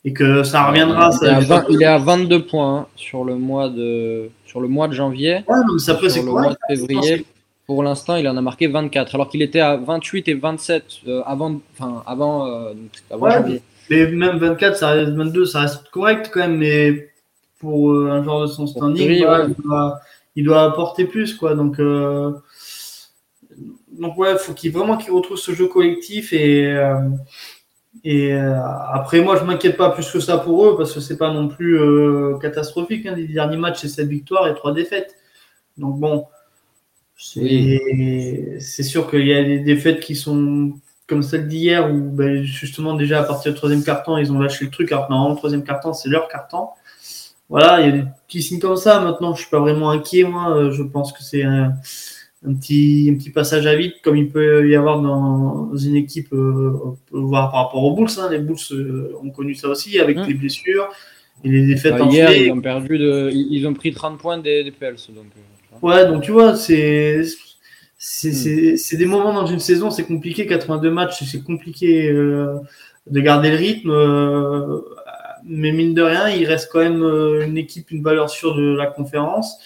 et que ça reviendra. Il, est, à 22 points hein, sur, le mois de, sur le mois de janvier. Ouais, ça peut, sur le mois de février. Pour l'instant, il en a marqué 24, alors qu'il était à 28 et 27 euh, avant, enfin, avant, euh, avant janvier. Mais même 24, ça reste 22, ça reste correct quand même, mais pour un joueur de son standing, il, doit, il, doit, apporter plus, quoi. Donc, donc ouais, faut qu'il vraiment qu'il retrouve ce jeu collectif et et euh, après, moi, je m'inquiète pas plus que ça pour eux parce que c'est pas non plus euh, catastrophique. Hein. Les derniers matchs, c'est 7 victoires et 3 défaites. Donc bon, c'est sûr qu'il y a des défaites qui sont comme celle d'hier où ben, justement déjà à partir du troisième carton, ils ont lâché le truc. Alors normalement, le troisième carton, c'est leur carton. Voilà, il y a des petits signes comme ça. Maintenant, je suis pas vraiment inquiet. Moi, je pense que c'est un petit, un petit passage à vide, comme il peut y avoir dans une équipe, on peut voir par rapport aux Bulls. Hein. Les Bulls ont connu ça aussi avec les blessures et les défaites bah, Hier, ils ont perdu de, ils ont pris 30 points des, des Pels. Donc, ouais, donc tu vois, c'est Hmm. c'est des moments dans une saison, c'est compliqué. 82 matchs, c'est compliqué euh, de garder le rythme. Euh, mais mine de rien, il reste quand même euh, une équipe, une valeur sûre de la conférence.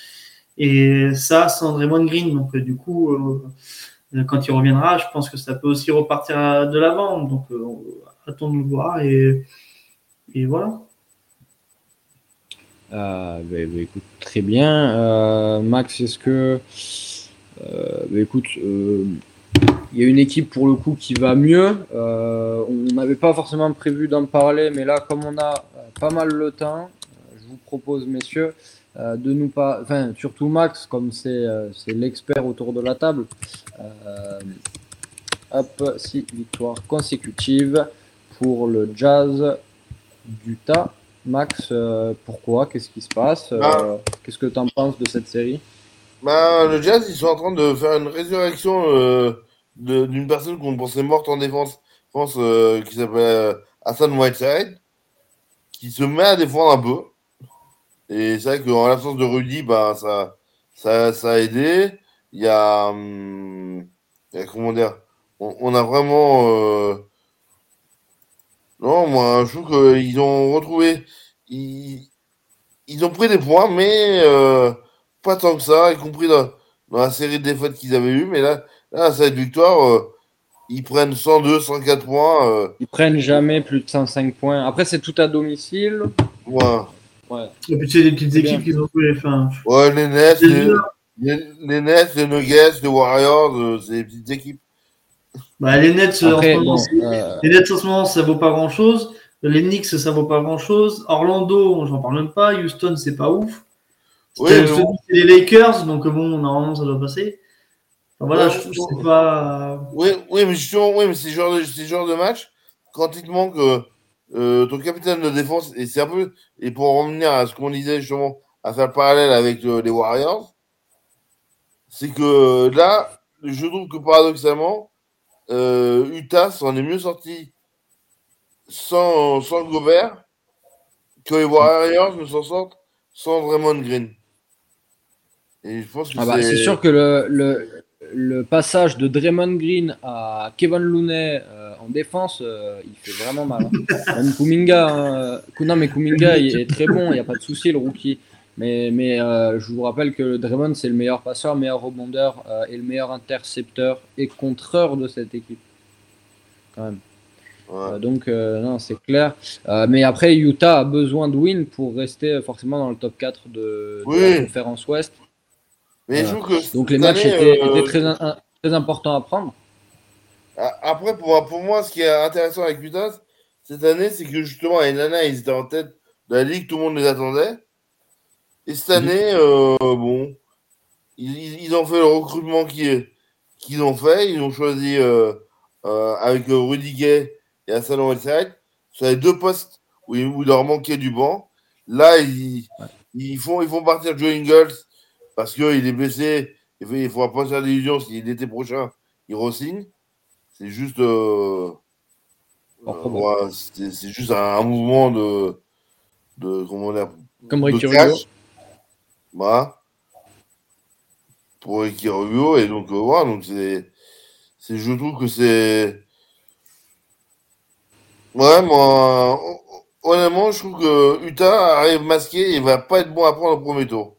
Et ça, sans Draymond Green. Donc, du coup, quand il reviendra, je pense que ça peut aussi repartir de l'avant. Donc, attendons de le voir. Et, et voilà. Bah, bah, écoute, très bien. Max, est-ce que euh, bah, écoute, euh, il y a une équipe pour le coup qui va mieux. Euh, on n'avait pas forcément prévu d'en parler, mais là, comme on a pas mal le temps, je vous propose, messieurs, de nous pas, enfin surtout Max, comme c'est l'expert autour de la table. hop, six victoires consécutives pour le Jazz d'Utah. Max, pourquoi? Qu'est-ce qui se passe? Ah. Qu'est-ce que tu en penses de cette série? Bah, le Jazz, ils sont en train de faire une résurrection euh, d'une personne qu'on pensait morte en défense, France, euh, qui s'appelle euh, Hassan Whiteside, qui se met à défendre un peu. Et c'est vrai qu'en l'absence de Rudy, bah, ça, ça, ça a aidé. Il y a, hum, comment dire, on, a vraiment. Euh, non, moi, je trouve qu'ils ont retrouvé. Ils, ils ont pris des points, mais. Pas tant que ça, y compris dans, la série de défaites qu'ils avaient eues. Mais là, là cette victoire, euh, ils prennent 102, 104 points. Euh. Ils prennent jamais plus de 105 points. Après, c'est tout à domicile. Ouais. ouais. Et puis, c'est des petites équipes qui ont joué. Enfin, ouais, les Nets, les, les, Nets, les Nuggets, les Warriors, euh, c'est des petites équipes. Bah, les Nets, en ce moment, les Nets en ce moment, ça vaut pas grand chose. Les Knicks, ça vaut pas grand chose. Orlando, j'en parle même pas. Houston, c'est pas ouf. Oui, les Lakers, donc bon, normalement, ça doit passer. Voilà, je trouve c'est pas. Oui, oui, mais justement, oui, mais c'est genre de, genre de match, quand il te manque euh, euh, ton capitaine de défense, et c'est un peu, et pour revenir à ce qu'on disait justement, à faire le parallèle avec euh, les Warriors, c'est que là, je trouve que paradoxalement, Utah s'en est mieux sorti sans, sans Gobert que les Warriors ne s'en sortent sans Draymond Green. Ah bah, c'est sûr que le, le, le, passage de Draymond Green à Kevin Looney euh, en défense, euh, il fait vraiment mal. Hein. Même Kuminga, hein, non mais Kuminga il est très bon, il n'y a pas de souci le rookie. Mais, mais euh, je vous rappelle que Draymond c'est le meilleur passeur, meilleur rebondeur et le meilleur intercepteur et contreur de cette équipe. Quand même. donc non, c'est clair. mais après, Utah a besoin de win pour rester forcément dans le top 4 de, de la conférence Ouest. Donc les matchs étaient, euh, très, très, importants à prendre. Après, pour, pour moi, ce qui est intéressant avec Utah cette année, c'est que justement, les Nana, ils étaient en tête de la ligue, tout le monde les attendait. Et cette mhm. année, euh, bon, ils, ils, ont fait le recrutement qu'ils ont fait. Ils ont choisi euh, avec Rudy Gay et Hassan Whiteside sur les deux postes où il, où il, leur manquait du banc. Là, ils, ils, font, ils font partir Joe Ingles parce qu'il est blessé. Il ne faudra pas faire d'illusion si l'été prochain, il re-signe. C'est juste. Euh, euh, c'est juste un, mouvement de. de comment Comme Ricky Rubio. Voilà. Pour Ricky Rubio. Et donc, euh, voilà. Donc, c'est. Je trouve que c'est. Ouais, moi. Honnêtement, je trouve que Utah arrive masqué et va pas être bon à prendre au premier tour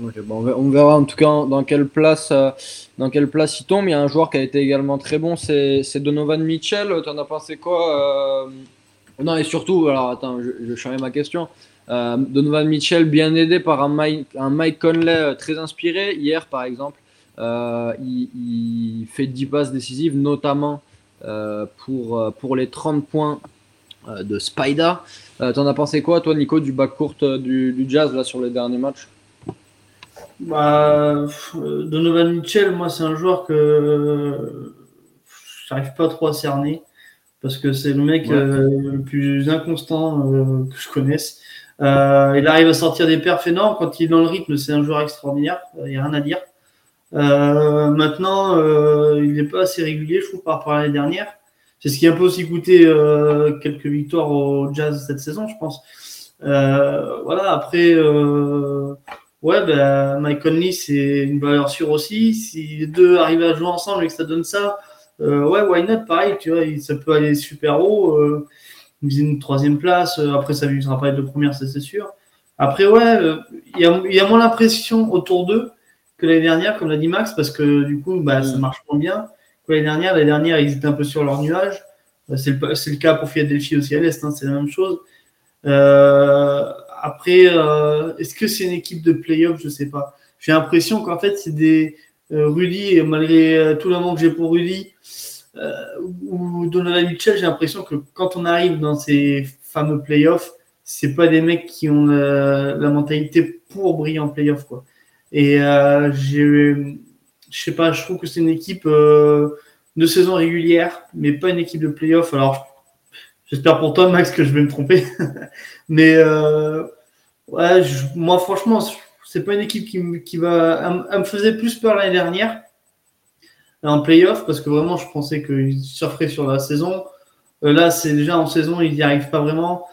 on verra en tout cas dans quelle place, euh, dans quelle place il tombe. Il y a un joueur qui a été également très bon, c'est Donovan Mitchell. Tu en as pensé quoi euh, Non, et surtout, alors attends, je, je ma question. Euh, Donovan Mitchell, bien aidé par un Mike, Conley très inspiré. Hier, par exemple, il, fait 10 passes décisives, notamment pour, les 30 points de Spider. tu en as pensé quoi, toi, Nico, du backcourt du, du Jazz là, sur les derniers matchs? Bah, Donovan Mitchell, moi, c'est un joueur que j'arrive pas trop à cerner parce que c'est le mec euh, le plus inconstant euh, que je connaisse. Euh, il arrive à sortir des perfs énormes. Quand il est dans le rythme, c'est un joueur extraordinaire. Il n'y a rien à dire. Euh, maintenant, il n'est pas assez régulier, je trouve, par rapport à l'année dernière. C'est ce qui a un peu aussi coûté quelques victoires au Jazz cette saison, je pense. voilà, après, ouais, ben, Mike Conley, c'est une valeur sûre aussi. Si les deux arrivent à jouer ensemble et que ça donne ça, ouais, why not? Pareil, tu vois, ça peut aller super haut une troisième place. Euh, après, ça ne sera pas être de première, c'est sûr. Après, ouais, euh, il y, a, moins l'impression autour d'eux que l'année dernière, comme l'a dit Max, parce que du coup, bah, ça mm. marche moins bien l'année dernière. L'année dernière, ils étaient un peu sur leur nuage. Euh, c'est le, le, cas pour Philadelphie aussi à l'Est, hein, c'est la même chose. Après, est-ce que c'est une équipe de playoff? Je sais pas. J'ai l'impression qu'en fait, c'est des Rudy, et malgré tout l'amour que j'ai pour Rudy, euh, ou Donovan Mitchell, j'ai l'impression que quand on arrive dans ces fameux playoffs, c'est pas des mecs qui ont la, mentalité pour briller en playoffs quoi. Et euh, je sais pas, je trouve que c'est une équipe euh, de saison régulière, mais pas une équipe de playoffs. Alors, j'espère pour toi, Max, que je vais me tromper. <laughs> mais euh, ouais, moi, franchement, c'est pas une équipe qui, qui va. Me faisait plus peur l'année dernière en playoff parce que vraiment, je pensais qu'ils surferaient sur la saison. Euh, là, c'est déjà en saison, ils n'y arrivent pas vraiment.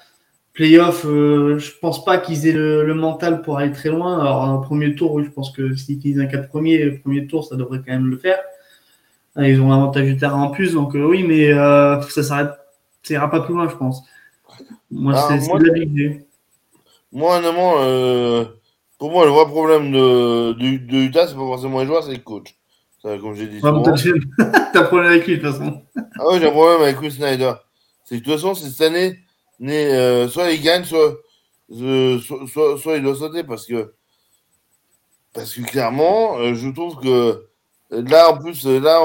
Playoff, euh, je pense pas qu'ils aient le, mental pour aller très loin. Alors, un premier tour, oui, je pense que s'ils ont un 4 premiers, le premier tour, ça devrait quand même le faire. Ils ont l'avantage du terrain en plus, donc euh, oui, mais ça s'arrête, ça ira pas plus loin, je pense. Moi, ah, c'est la idée. Moi, honnêtement, pour moi, le vrai problème de, de, de Utah, c'est pas forcément les joueurs, c'est le coach comme j'ai dit. t'as un <laughs> problème avec lui, de toute façon? ah oui, j'ai un problème avec Chris Snyder. C'est que de toute façon, cette année, euh, soit il gagne, soit, euh, soit, soit, il doit sauter parce que, parce que clairement, euh, je trouve que là, en plus, là,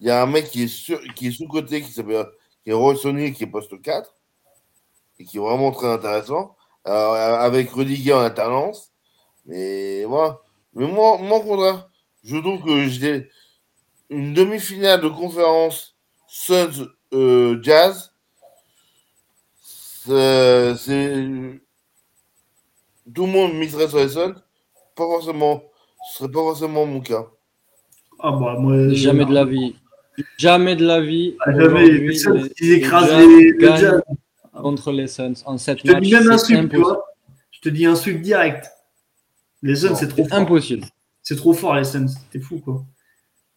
il y a un mec qui est, sur, qui est sous-côté, qui s'appelle qui est Roy qui est poste 4, et qui est vraiment très intéressant, avec Rudiger en alternance. Mais voilà. Mais moi, moi, contraire, je trouve que j'ai une demi-finale de conférence Suns euh, Jazz. C'est tout le monde miserait sur les Suns. Pas forcément, ce serait pas forcément mon cas. Ah bah moi, jamais de la vie. Jamais de la vie. Ah, jamais. Ils écrasent les, Jazz contre les Suns en 7 Je te dis même un truc, Je te dis un truc direct. Les Suns, c'est trop impossible. C'est trop fort, les Suns. C'était fou, quoi.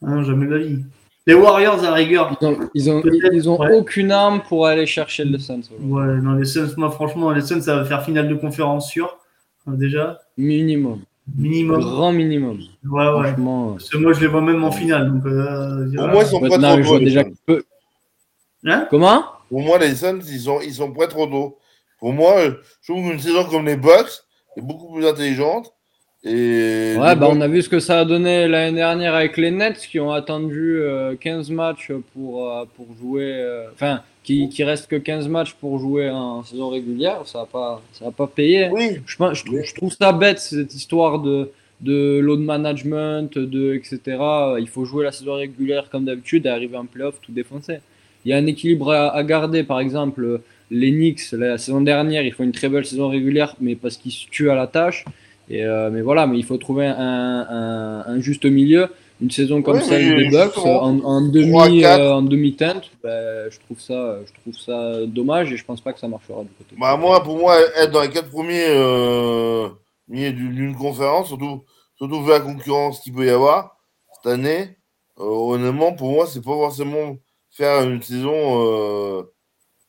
Hein, jamais de la vie. Les Warriors, à rigueur. Ils ont, ils ont, aucune arme pour aller chercher le Suns. Ouais, non, les Suns, moi, franchement, les Suns, ça va faire finale de conférence sûre. Hein, déjà. Minimum. Minimum. Grand minimum. Ouais, ouais. Euh, Parce que moi, je les vois même en finale. Donc, euh, Pour moi, ils sont prêts trop tôt. Déjà peu... hein Comment? Pour moi, les Suns, ils sont, ils sont prêts trop tôt. Pour moi, je trouve qu'une saison comme les Bucks est beaucoup plus intelligente ouais, bah, on a vu ce que ça a donné l'année dernière avec les Nets qui ont attendu 15 euh, matchs pour, euh, pour jouer. Euh, enfin, qui, qui reste que 15 matchs pour jouer en saison régulière. Ça n'a pas, ça pas payé. Oui. Je, je, trouve ça bête, cette histoire de, de load management, de, etc. Il faut jouer la saison régulière comme d'habitude et arriver en playoff tout défoncer. Il y a un équilibre à, garder. Par exemple, les Knicks, la saison dernière, ils font une très belle saison régulière, mais parce qu'ils se tuent à la tâche. Et, euh, mais voilà, mais il faut trouver un, un, juste milieu. Une saison comme celle des Bucks en, en, demi euh, en demi teinte, ben, je trouve ça je trouve ça dommage et je pense pas que ça marchera du côté. Bah moi pour moi être dans les quatre premiers euh, d'une conférence, surtout surtout vu la concurrence qu'il peut y avoir cette année, euh, honnêtement pour moi c'est pas forcément faire une saison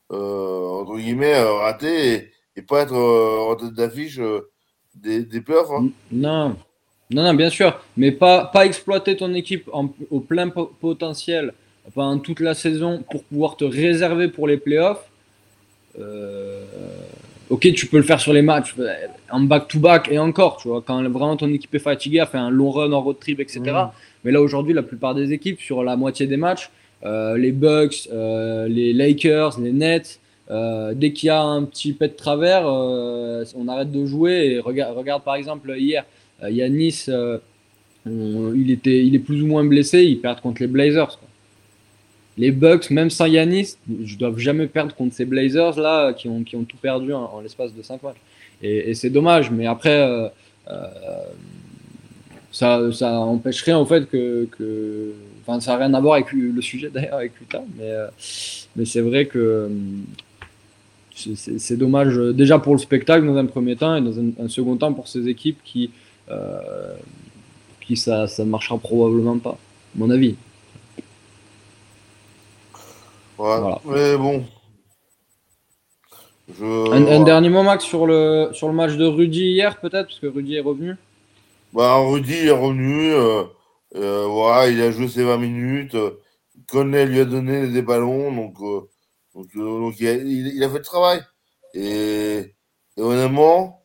entre guillemets ratée et, et pas être en tête d'affiche des, des hein. Non. Non, non, bien sûr, mais pas, pas exploiter ton équipe au plein potentiel pendant toute la saison pour pouvoir te réserver pour les playoffs. Euh, ok, tu peux le faire sur les matchs euh, en back-to-back et encore, tu vois, quand vraiment ton équipe est fatiguée, a fait un long run en road trip, etc. Mais là, aujourd'hui, la plupart des équipes, sur la moitié des matchs, euh, les Bucks, les Lakers, les Nets, euh, dès qu'il y a un petit pet de travers, euh, on arrête de jouer. Regarde, par exemple hier, euh, Yanis, il, était, il est plus ou moins blessé, ils perdent contre les Blazers. Les Bucks, même sans Yanis, ne doivent jamais perdre contre ces Blazers là qui ont, tout perdu en, l'espace de 5 matchs. et, c'est dommage. Mais après, ça, ça empêche rien au fait que, enfin, ça n'a rien à voir avec le sujet d'ailleurs avec Utah, mais c'est vrai que c'est dommage déjà pour le spectacle dans un premier temps et dans un, second temps pour ces équipes qui, qui ça, ça ne marchera probablement pas, à mon avis. Ouais, mais bon. Un, dernier mot, Max, sur le, sur le match de Rudy hier, peut-être, parce que Rudy est revenu? Bah, Rudy est revenu. Euh, euh, voilà, il a joué ses 20 minutes. Connet lui a donné des ballons. Donc, euh, donc, il, a, il, a, fait le travail. Et, honnêtement.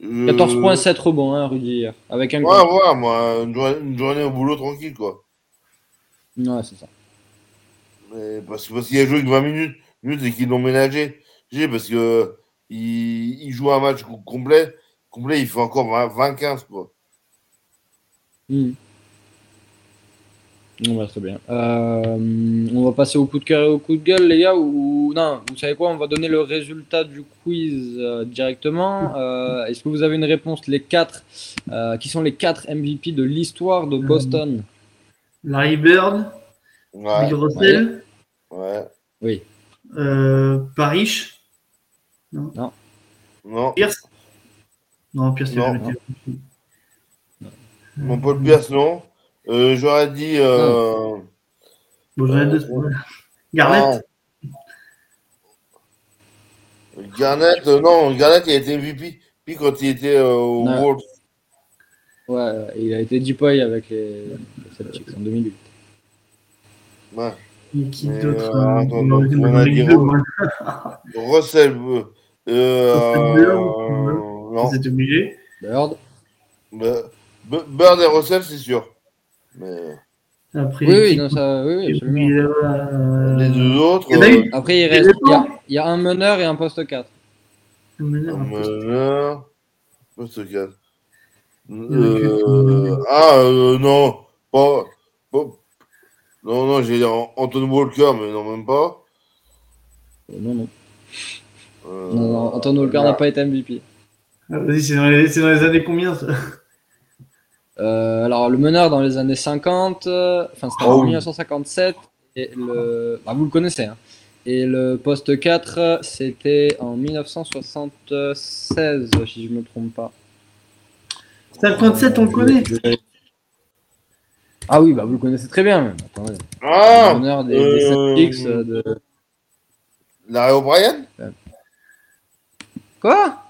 14.7 rebonds, hein, Rudy, hier. Avec un ouais, ouais, moi, une journée, au boulot tranquille, quoi. Ouais, c'est ça. Mais parce, parce qu'il a joué que 20 minutes, minutes et qu'ils l'ont ménagé. Parce que il, il, joue un match complet. Complet, il fait encore 20-15, quoi. Hmm. On va très bien. Euh, on va passer au coup de cœur et au coup de gueule, les gars. Ou non, vous savez quoi On va donner le résultat du quiz euh, directement. Euh, est-ce que vous avez une réponse Les quatre, qui sont les quatre MVP de l'histoire de Boston? Larry Bird, ouais. Bill Russell, ouais. oui, Parrish, non, non, non, Pierce, non, Pierce, non. Mon Paul Pierce, non. Euh, J'aurais dit. Euh, bon, j'aurais deux. Garnett Garnett, euh, non, Garnett, il a été MVP. Puis quand il était euh, au World. Ouais, il a été Deepoy avec les, Celtics en 2008. Ouais. Et qui d'autre euh, on, a dit Russell. Euh, non. Vous obligé. Bird. Bird et Russell, c'est sûr. Mais... Après, oui, oui, non, ça, oui, oui absolument. Euh... Les deux autres. Il euh... Après, il reste. Il y, a, il y, a, un meneur et un poste 4. Un meneur, un meneur poste 4. Euh... Ah, euh, non. Pas, pas... Non, non, j'ai Anton Walker, mais non, même pas. Euh, non, non. Euh... Non, non, Anton Walker n'a pas été MVP. Ah, Vas-y, c'est dans, les... dans les années combien ça? Euh, alors, le meneur dans les années 50, euh, enfin, c'était en 1957. Et le, bah, vous le connaissez. Hein. Et le poste 4, c'était en 1976, si je ne me trompe pas. 57, on le connaît Ah oui, bah, vous le connaissez très bien, même. Attendez. Ah, le meneur des, des euh... de. Larry O'Brien? Quoi?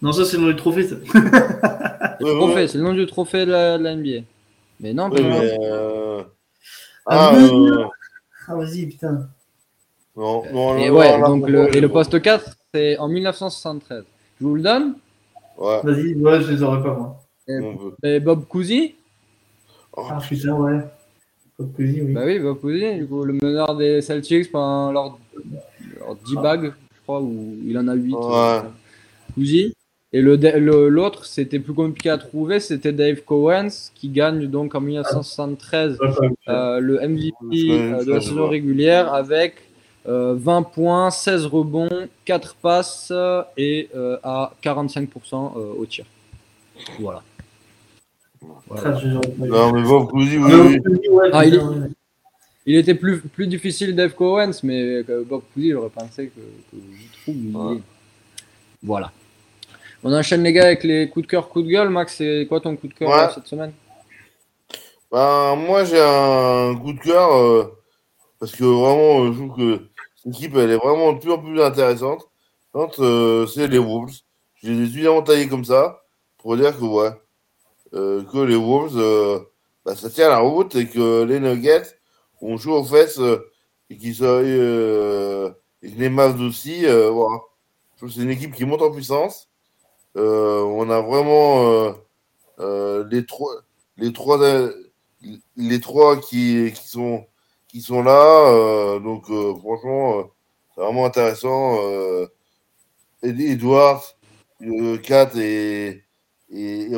Non, ça, c'est le nom du trophée, ça. trophée, c'est le nom du trophée de la, de la NBA. Mais non, oui, mais euh... Ah, ah, euh... ah vas-y, putain. Non, non, et non, ouais, non, donc le, et le poste 4, c'est en 1973. Je vous le donne Ouais. Vas-y, ouais, je les aurais pas, moi. Et, et Bob Cousy? Oh. Ah, putain, ouais. Bob Cousy, oui. Bah oui, Bob Cousy, du coup, le meneur des Celtics pendant leur, leur 10 bagues, je crois, où il en a 8. Ouais. Euh, Cousy? Et l'autre, le, l'autre, c'était plus compliqué à trouver, c'était Dave Cowens qui gagne donc en 1973 euh, le MVP euh, de la saison régulière avec euh, 20 points, 16 rebonds, 4 passes et euh, à 45% euh, au tir. Voilà. voilà. Non, mais Bob Cousy, oui. oui. Ah, il, il, était plus, plus difficile Dave Cowens, mais Bob Cousy, j'aurais pensé que, que je trouve. Ouais. Voilà. On enchaîne les gars avec les coups de cœur, coups de gueule. Max, c'est quoi ton coup de cœur ouais. cette semaine? Ben, Moi, j'ai un coup de cœur euh, parce que vraiment, je trouve que cette équipe, elle est vraiment de plus en plus intéressante. Quand euh, c'est les Wolves, j'ai des suffisamment taillés comme ça pour dire que ouais, euh, que les Wolves, bah, ça tient la route et que les Nuggets ont joué aux fesses et qu'ils soient et que les Mavs aussi, voilà. Je trouve que c'est une équipe qui monte en puissance. Euh, on a vraiment euh, euh, les trois, les trois, les trois qui, qui sont qui sont là. donc franchement, c'est vraiment intéressant. Edwards, 4 et et,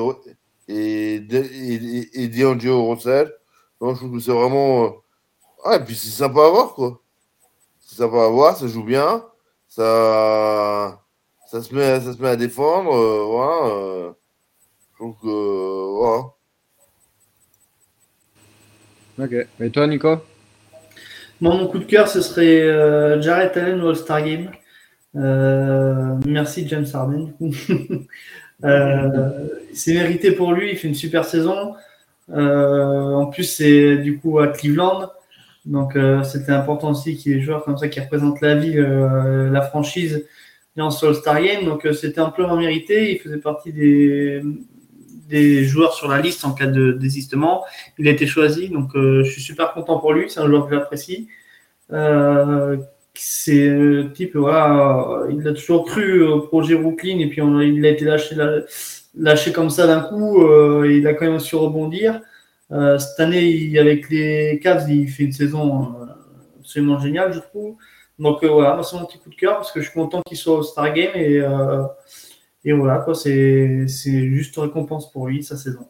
et, et. Donc, je trouve que c'est vraiment. Ah, et puis c'est sympa à voir, quoi. C'est sympa à voir, ça joue bien. Ça, ça se met, ça se met à défendre. voilà. donc, voilà. Ok. Et toi, Nico? Moi, mon coup de cœur, ce serait euh, Jared Allen au All-Star Game. Euh, merci James Harden. <laughs> euh, c'est mérité pour lui, il fait une super saison. Euh, en plus, c'est du coup à Cleveland. Donc, c'était important aussi qu'il y ait des joueurs comme ça qui représentent la ville, la franchise ce All-Star Game. Donc, c'était amplement mérité. Il faisait partie des, des joueurs sur la liste en cas de désistement. Il a été choisi, donc euh, je suis super content pour lui. C'est un joueur que j'apprécie. Euh, c'est le type, voilà, il a toujours cru au projet Brooklyn et puis il a été lâché, lâché comme ça d'un coup. Euh, il a quand même su rebondir. cette année, avec les Cavs, il fait une saison absolument géniale, je trouve. Donc voilà, c'est mon petit coup de cœur parce que je suis content qu'il soit au Star Game et et voilà, quoi, c'est juste récompense pour lui, sa saison.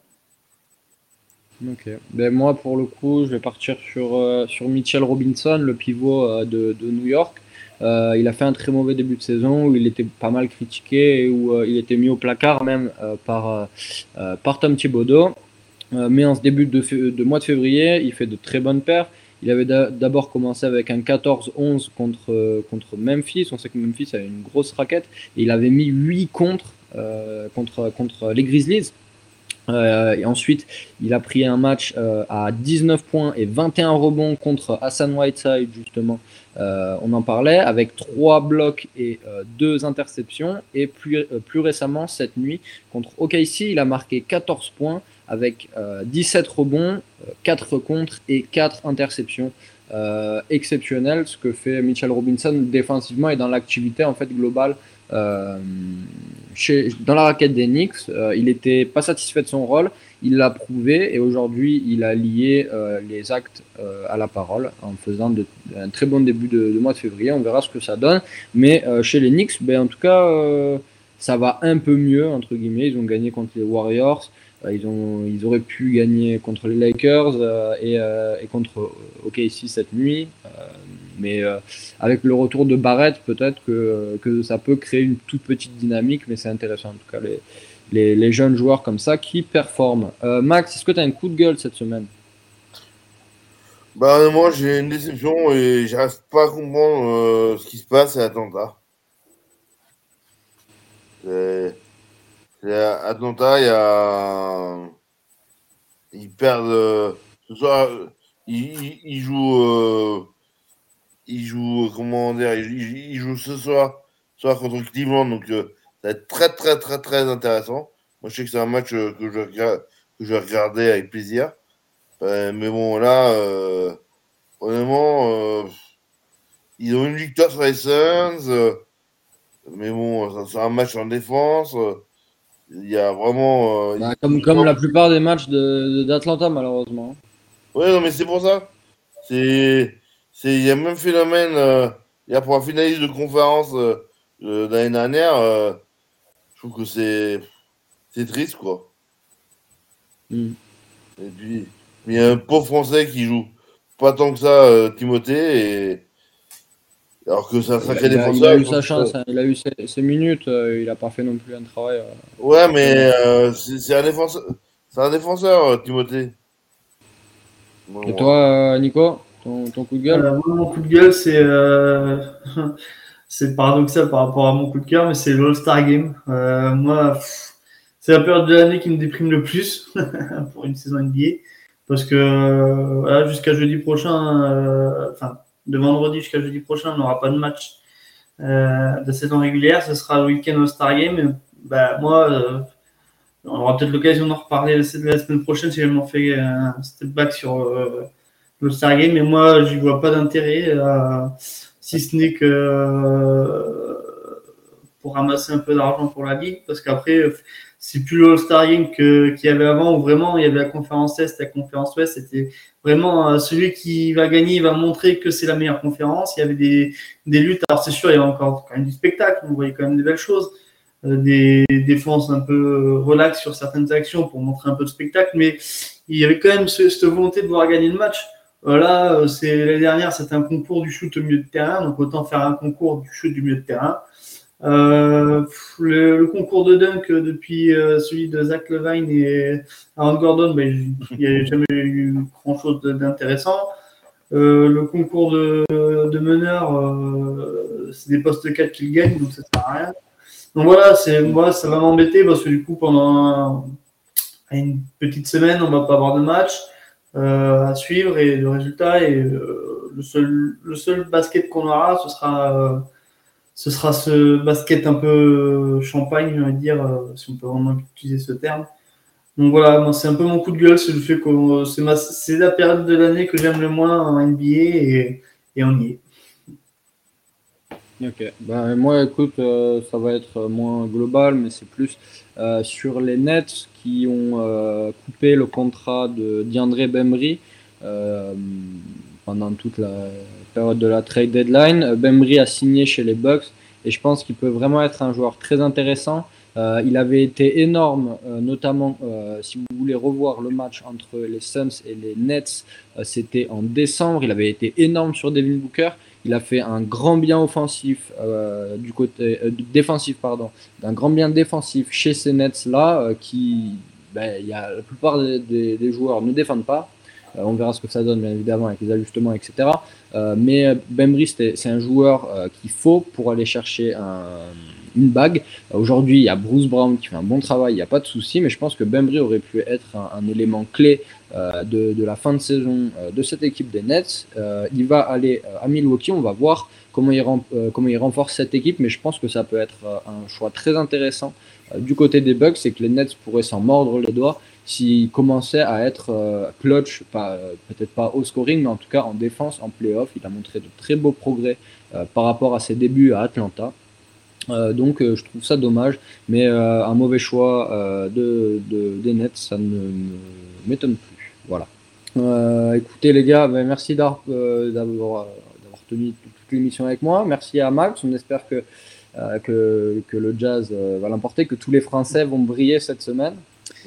Ok. Ben moi, pour le coup, je vais partir sur, euh, sur Mitchell Robinson, le pivot euh, de, de, New York. Euh, il a fait un très mauvais début de saison où il était pas mal critiqué et où il était mis au placard même par, par Tom Thibodeau. mais en ce début de, de, mois de février, il fait de très bonnes paires. Il avait d'abord commencé avec un 14-11 contre, contre Memphis. On sait que Memphis a une grosse raquette. Et il avait mis 8 contre, euh, contre, contre les Grizzlies. Euh, et ensuite, il a pris un match euh, à 19 points et 21 rebonds contre Hassan Whiteside, justement. on en parlait, avec 3 blocs et 2 interceptions. Et plus, plus récemment, cette nuit, contre OKC, il a marqué 14 points avec 17 euh, rebonds, 4 euh, contres et 4 interceptions. Euh, exceptionnel ce que fait Mitchell Robinson défensivement et dans l'activité en fait globale chez, dans la raquette des Knicks. il n'était pas satisfait de son rôle, il l'a prouvé et aujourd'hui il a lié les actes à la parole en faisant de, un très bon début de, mois de février. On verra ce que ça donne. Mais chez les Knicks, ben, en tout cas, ça va un peu mieux entre guillemets. Ils ont gagné contre les Warriors. Euh, ils, ont, ils auraient pu gagner contre les Lakers euh, et, euh, et, contre OKC cette nuit. mais avec le retour de Barrett, peut-être que, que ça peut créer une toute petite dynamique, mais c'est intéressant en tout cas. Les, les, les, jeunes joueurs comme ça qui performent. Max, est-ce que tu as un coup de gueule cette semaine? Bah, Moi, j'ai une déception et j'arrive pas à comprendre ce qui se passe à Atlanta. Atlanta, il y a. Ils perdent. Ce soir, ils, ils jouent. Euh, ils jouent. Comment dire ils, jouent ce soir, soir contre Cleveland. Donc, euh, ça va être très, très, très, très intéressant. Moi, je sais que c'est un match euh, que je, je vais regarder avec plaisir. mais bon, là, honnêtement, ils ont une victoire sur les Suns. mais bon, c'est un match en défense. Il y a vraiment. Euh, bah, comme, comme la plupart des matchs d'Atlanta, malheureusement. Oui, non, mais c'est pour ça. C'est. Il y a même phénomène. Euh, il y a pour un finaliste de conférence euh, l'année dernière. je trouve que c'est. C'est triste, quoi. Hmm. Et puis, il y a un pauvre Français qui joue pas tant que ça, Timothée, et alors que c'est un sacré il défenseur. il a eu sa chance, hein. il a eu ses, minutes, euh, il n'a pas fait non plus un travail. Euh. Ouais, mais euh, c'est un défenseur, c'est un défenseur, Timothée. Et toi, Nico, ton, coup de gueule? Mon coup de gueule, c'est <laughs> c'est paradoxal par rapport à mon coup de cœur, mais c'est l'All-Star Game. moi, c'est la période de l'année qui me déprime le plus <laughs> pour une saison NBA. Parce que voilà, jusqu'à jeudi prochain, enfin, de vendredi jusqu'à jeudi prochain, on n'aura pas de match euh, de saison régulière. Ce sera le week-end au Star Game. Bah, moi, euh, on aura peut-être l'occasion d'en reparler la semaine prochaine si je m'en fais un step back sur euh, le Star Game. Mais moi, j'y vois pas d'intérêt, si ce n'est que pour ramasser un peu d'argent pour la ligue, parce qu'après, c'est plus le All-Star Game qu'il y avait avant, où vraiment il y avait la conférence Est, la conférence Ouest, c'était vraiment euh, celui qui va gagner, il va montrer que c'est la meilleure conférence. Il y avait des, des luttes, alors c'est sûr, il y a encore quand même du spectacle, on voyait quand même des belles choses, euh, des défenses un peu relax sur certaines actions pour montrer un peu de spectacle, mais il y avait quand même cette volonté de voir gagner le match. Là, euh, c'est l'année dernière, c'était un concours du shoot au milieu de terrain, donc autant faire un concours du shoot du milieu de terrain. Euh, le, concours de dunk depuis celui de Zach Levine et Aaron Gordon, ben, il n'y a <laughs> jamais eu grand chose d'intéressant. le concours de, de meneur, c'est des postes 4 qu'ils gagnent, donc ça sert à rien. Donc voilà, c'est moi ça va m'embêter parce que du coup pendant une petite semaine on va pas avoir de match euh, à suivre et de résultats et euh, le seul le seul basket qu'on aura ce sera euh, ce sera ce basket un peu champagne on va dire si on peut vraiment utiliser ce terme. Donc voilà, moi c'est un peu mon coup de gueule, c'est le fait que c'est la période de l'année que j'aime le moins en NBA et, et on y est. Ok, ben, moi écoute, euh, ça va être moins global, mais c'est plus euh, sur les Nets qui ont euh, coupé le contrat de Diandre Bembry pendant toute la période de la trade deadline. Bembry a signé chez les Bucks et je pense qu'il peut vraiment être un joueur très intéressant. il avait été énorme, notamment si vous voulez revoir le match entre les Suns et les Nets, c'était en décembre. Il avait été énorme sur Devin Booker. Il a fait un grand bien offensif euh, du côté euh, défensif pardon, d'un grand bien défensif chez ces Nets là euh, qui, ben, y a, la plupart des, joueurs ne défendent pas. On verra ce que ça donne bien évidemment avec les ajustements etc. mais Bembry c'est un joueur qu'il faut pour aller chercher un une bague. Aujourd'hui, il y a Bruce Brown qui fait un bon travail, il n'y a pas de souci, mais je pense que Bembry aurait pu être un, élément clé euh, de, la fin de saison euh, de cette équipe des Nets. Euh, il va aller à Milwaukee, on va voir comment il renforce cette équipe, mais je pense que ça peut être un choix très intéressant du côté des Bucks, c'est que les Nets pourraient s'en mordre les doigts s'ils commençaient à être clutch, peut-être pas au scoring, mais en tout cas en défense, en playoff. Il a montré de très beaux progrès par rapport à ses débuts à Atlanta. Euh, donc euh, je trouve ça dommage, mais euh, un mauvais choix de, des Nets, ça ne m'étonne plus. Voilà. écoutez les gars, ben, merci d'avoir tenu toute l'émission avec moi. Merci à Max, on espère que, que, que, le jazz va l'emporter, que tous les Français vont briller cette semaine.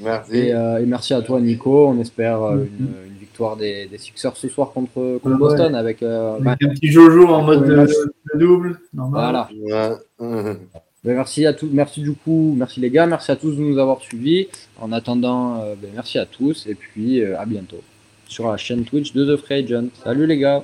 Merci. Et, merci à toi Nico, on espère une, victoire des, des, Sixers ce soir contre, contre Boston avec, avec un petit Jojo en mode de, double. Voilà. Ben, merci à tous, merci du coup, merci les gars, merci à tous de nous avoir suivis. En attendant, euh, ben, merci à tous et puis euh, à bientôt sur la chaîne Twitch de The Free Agent. Salut les gars.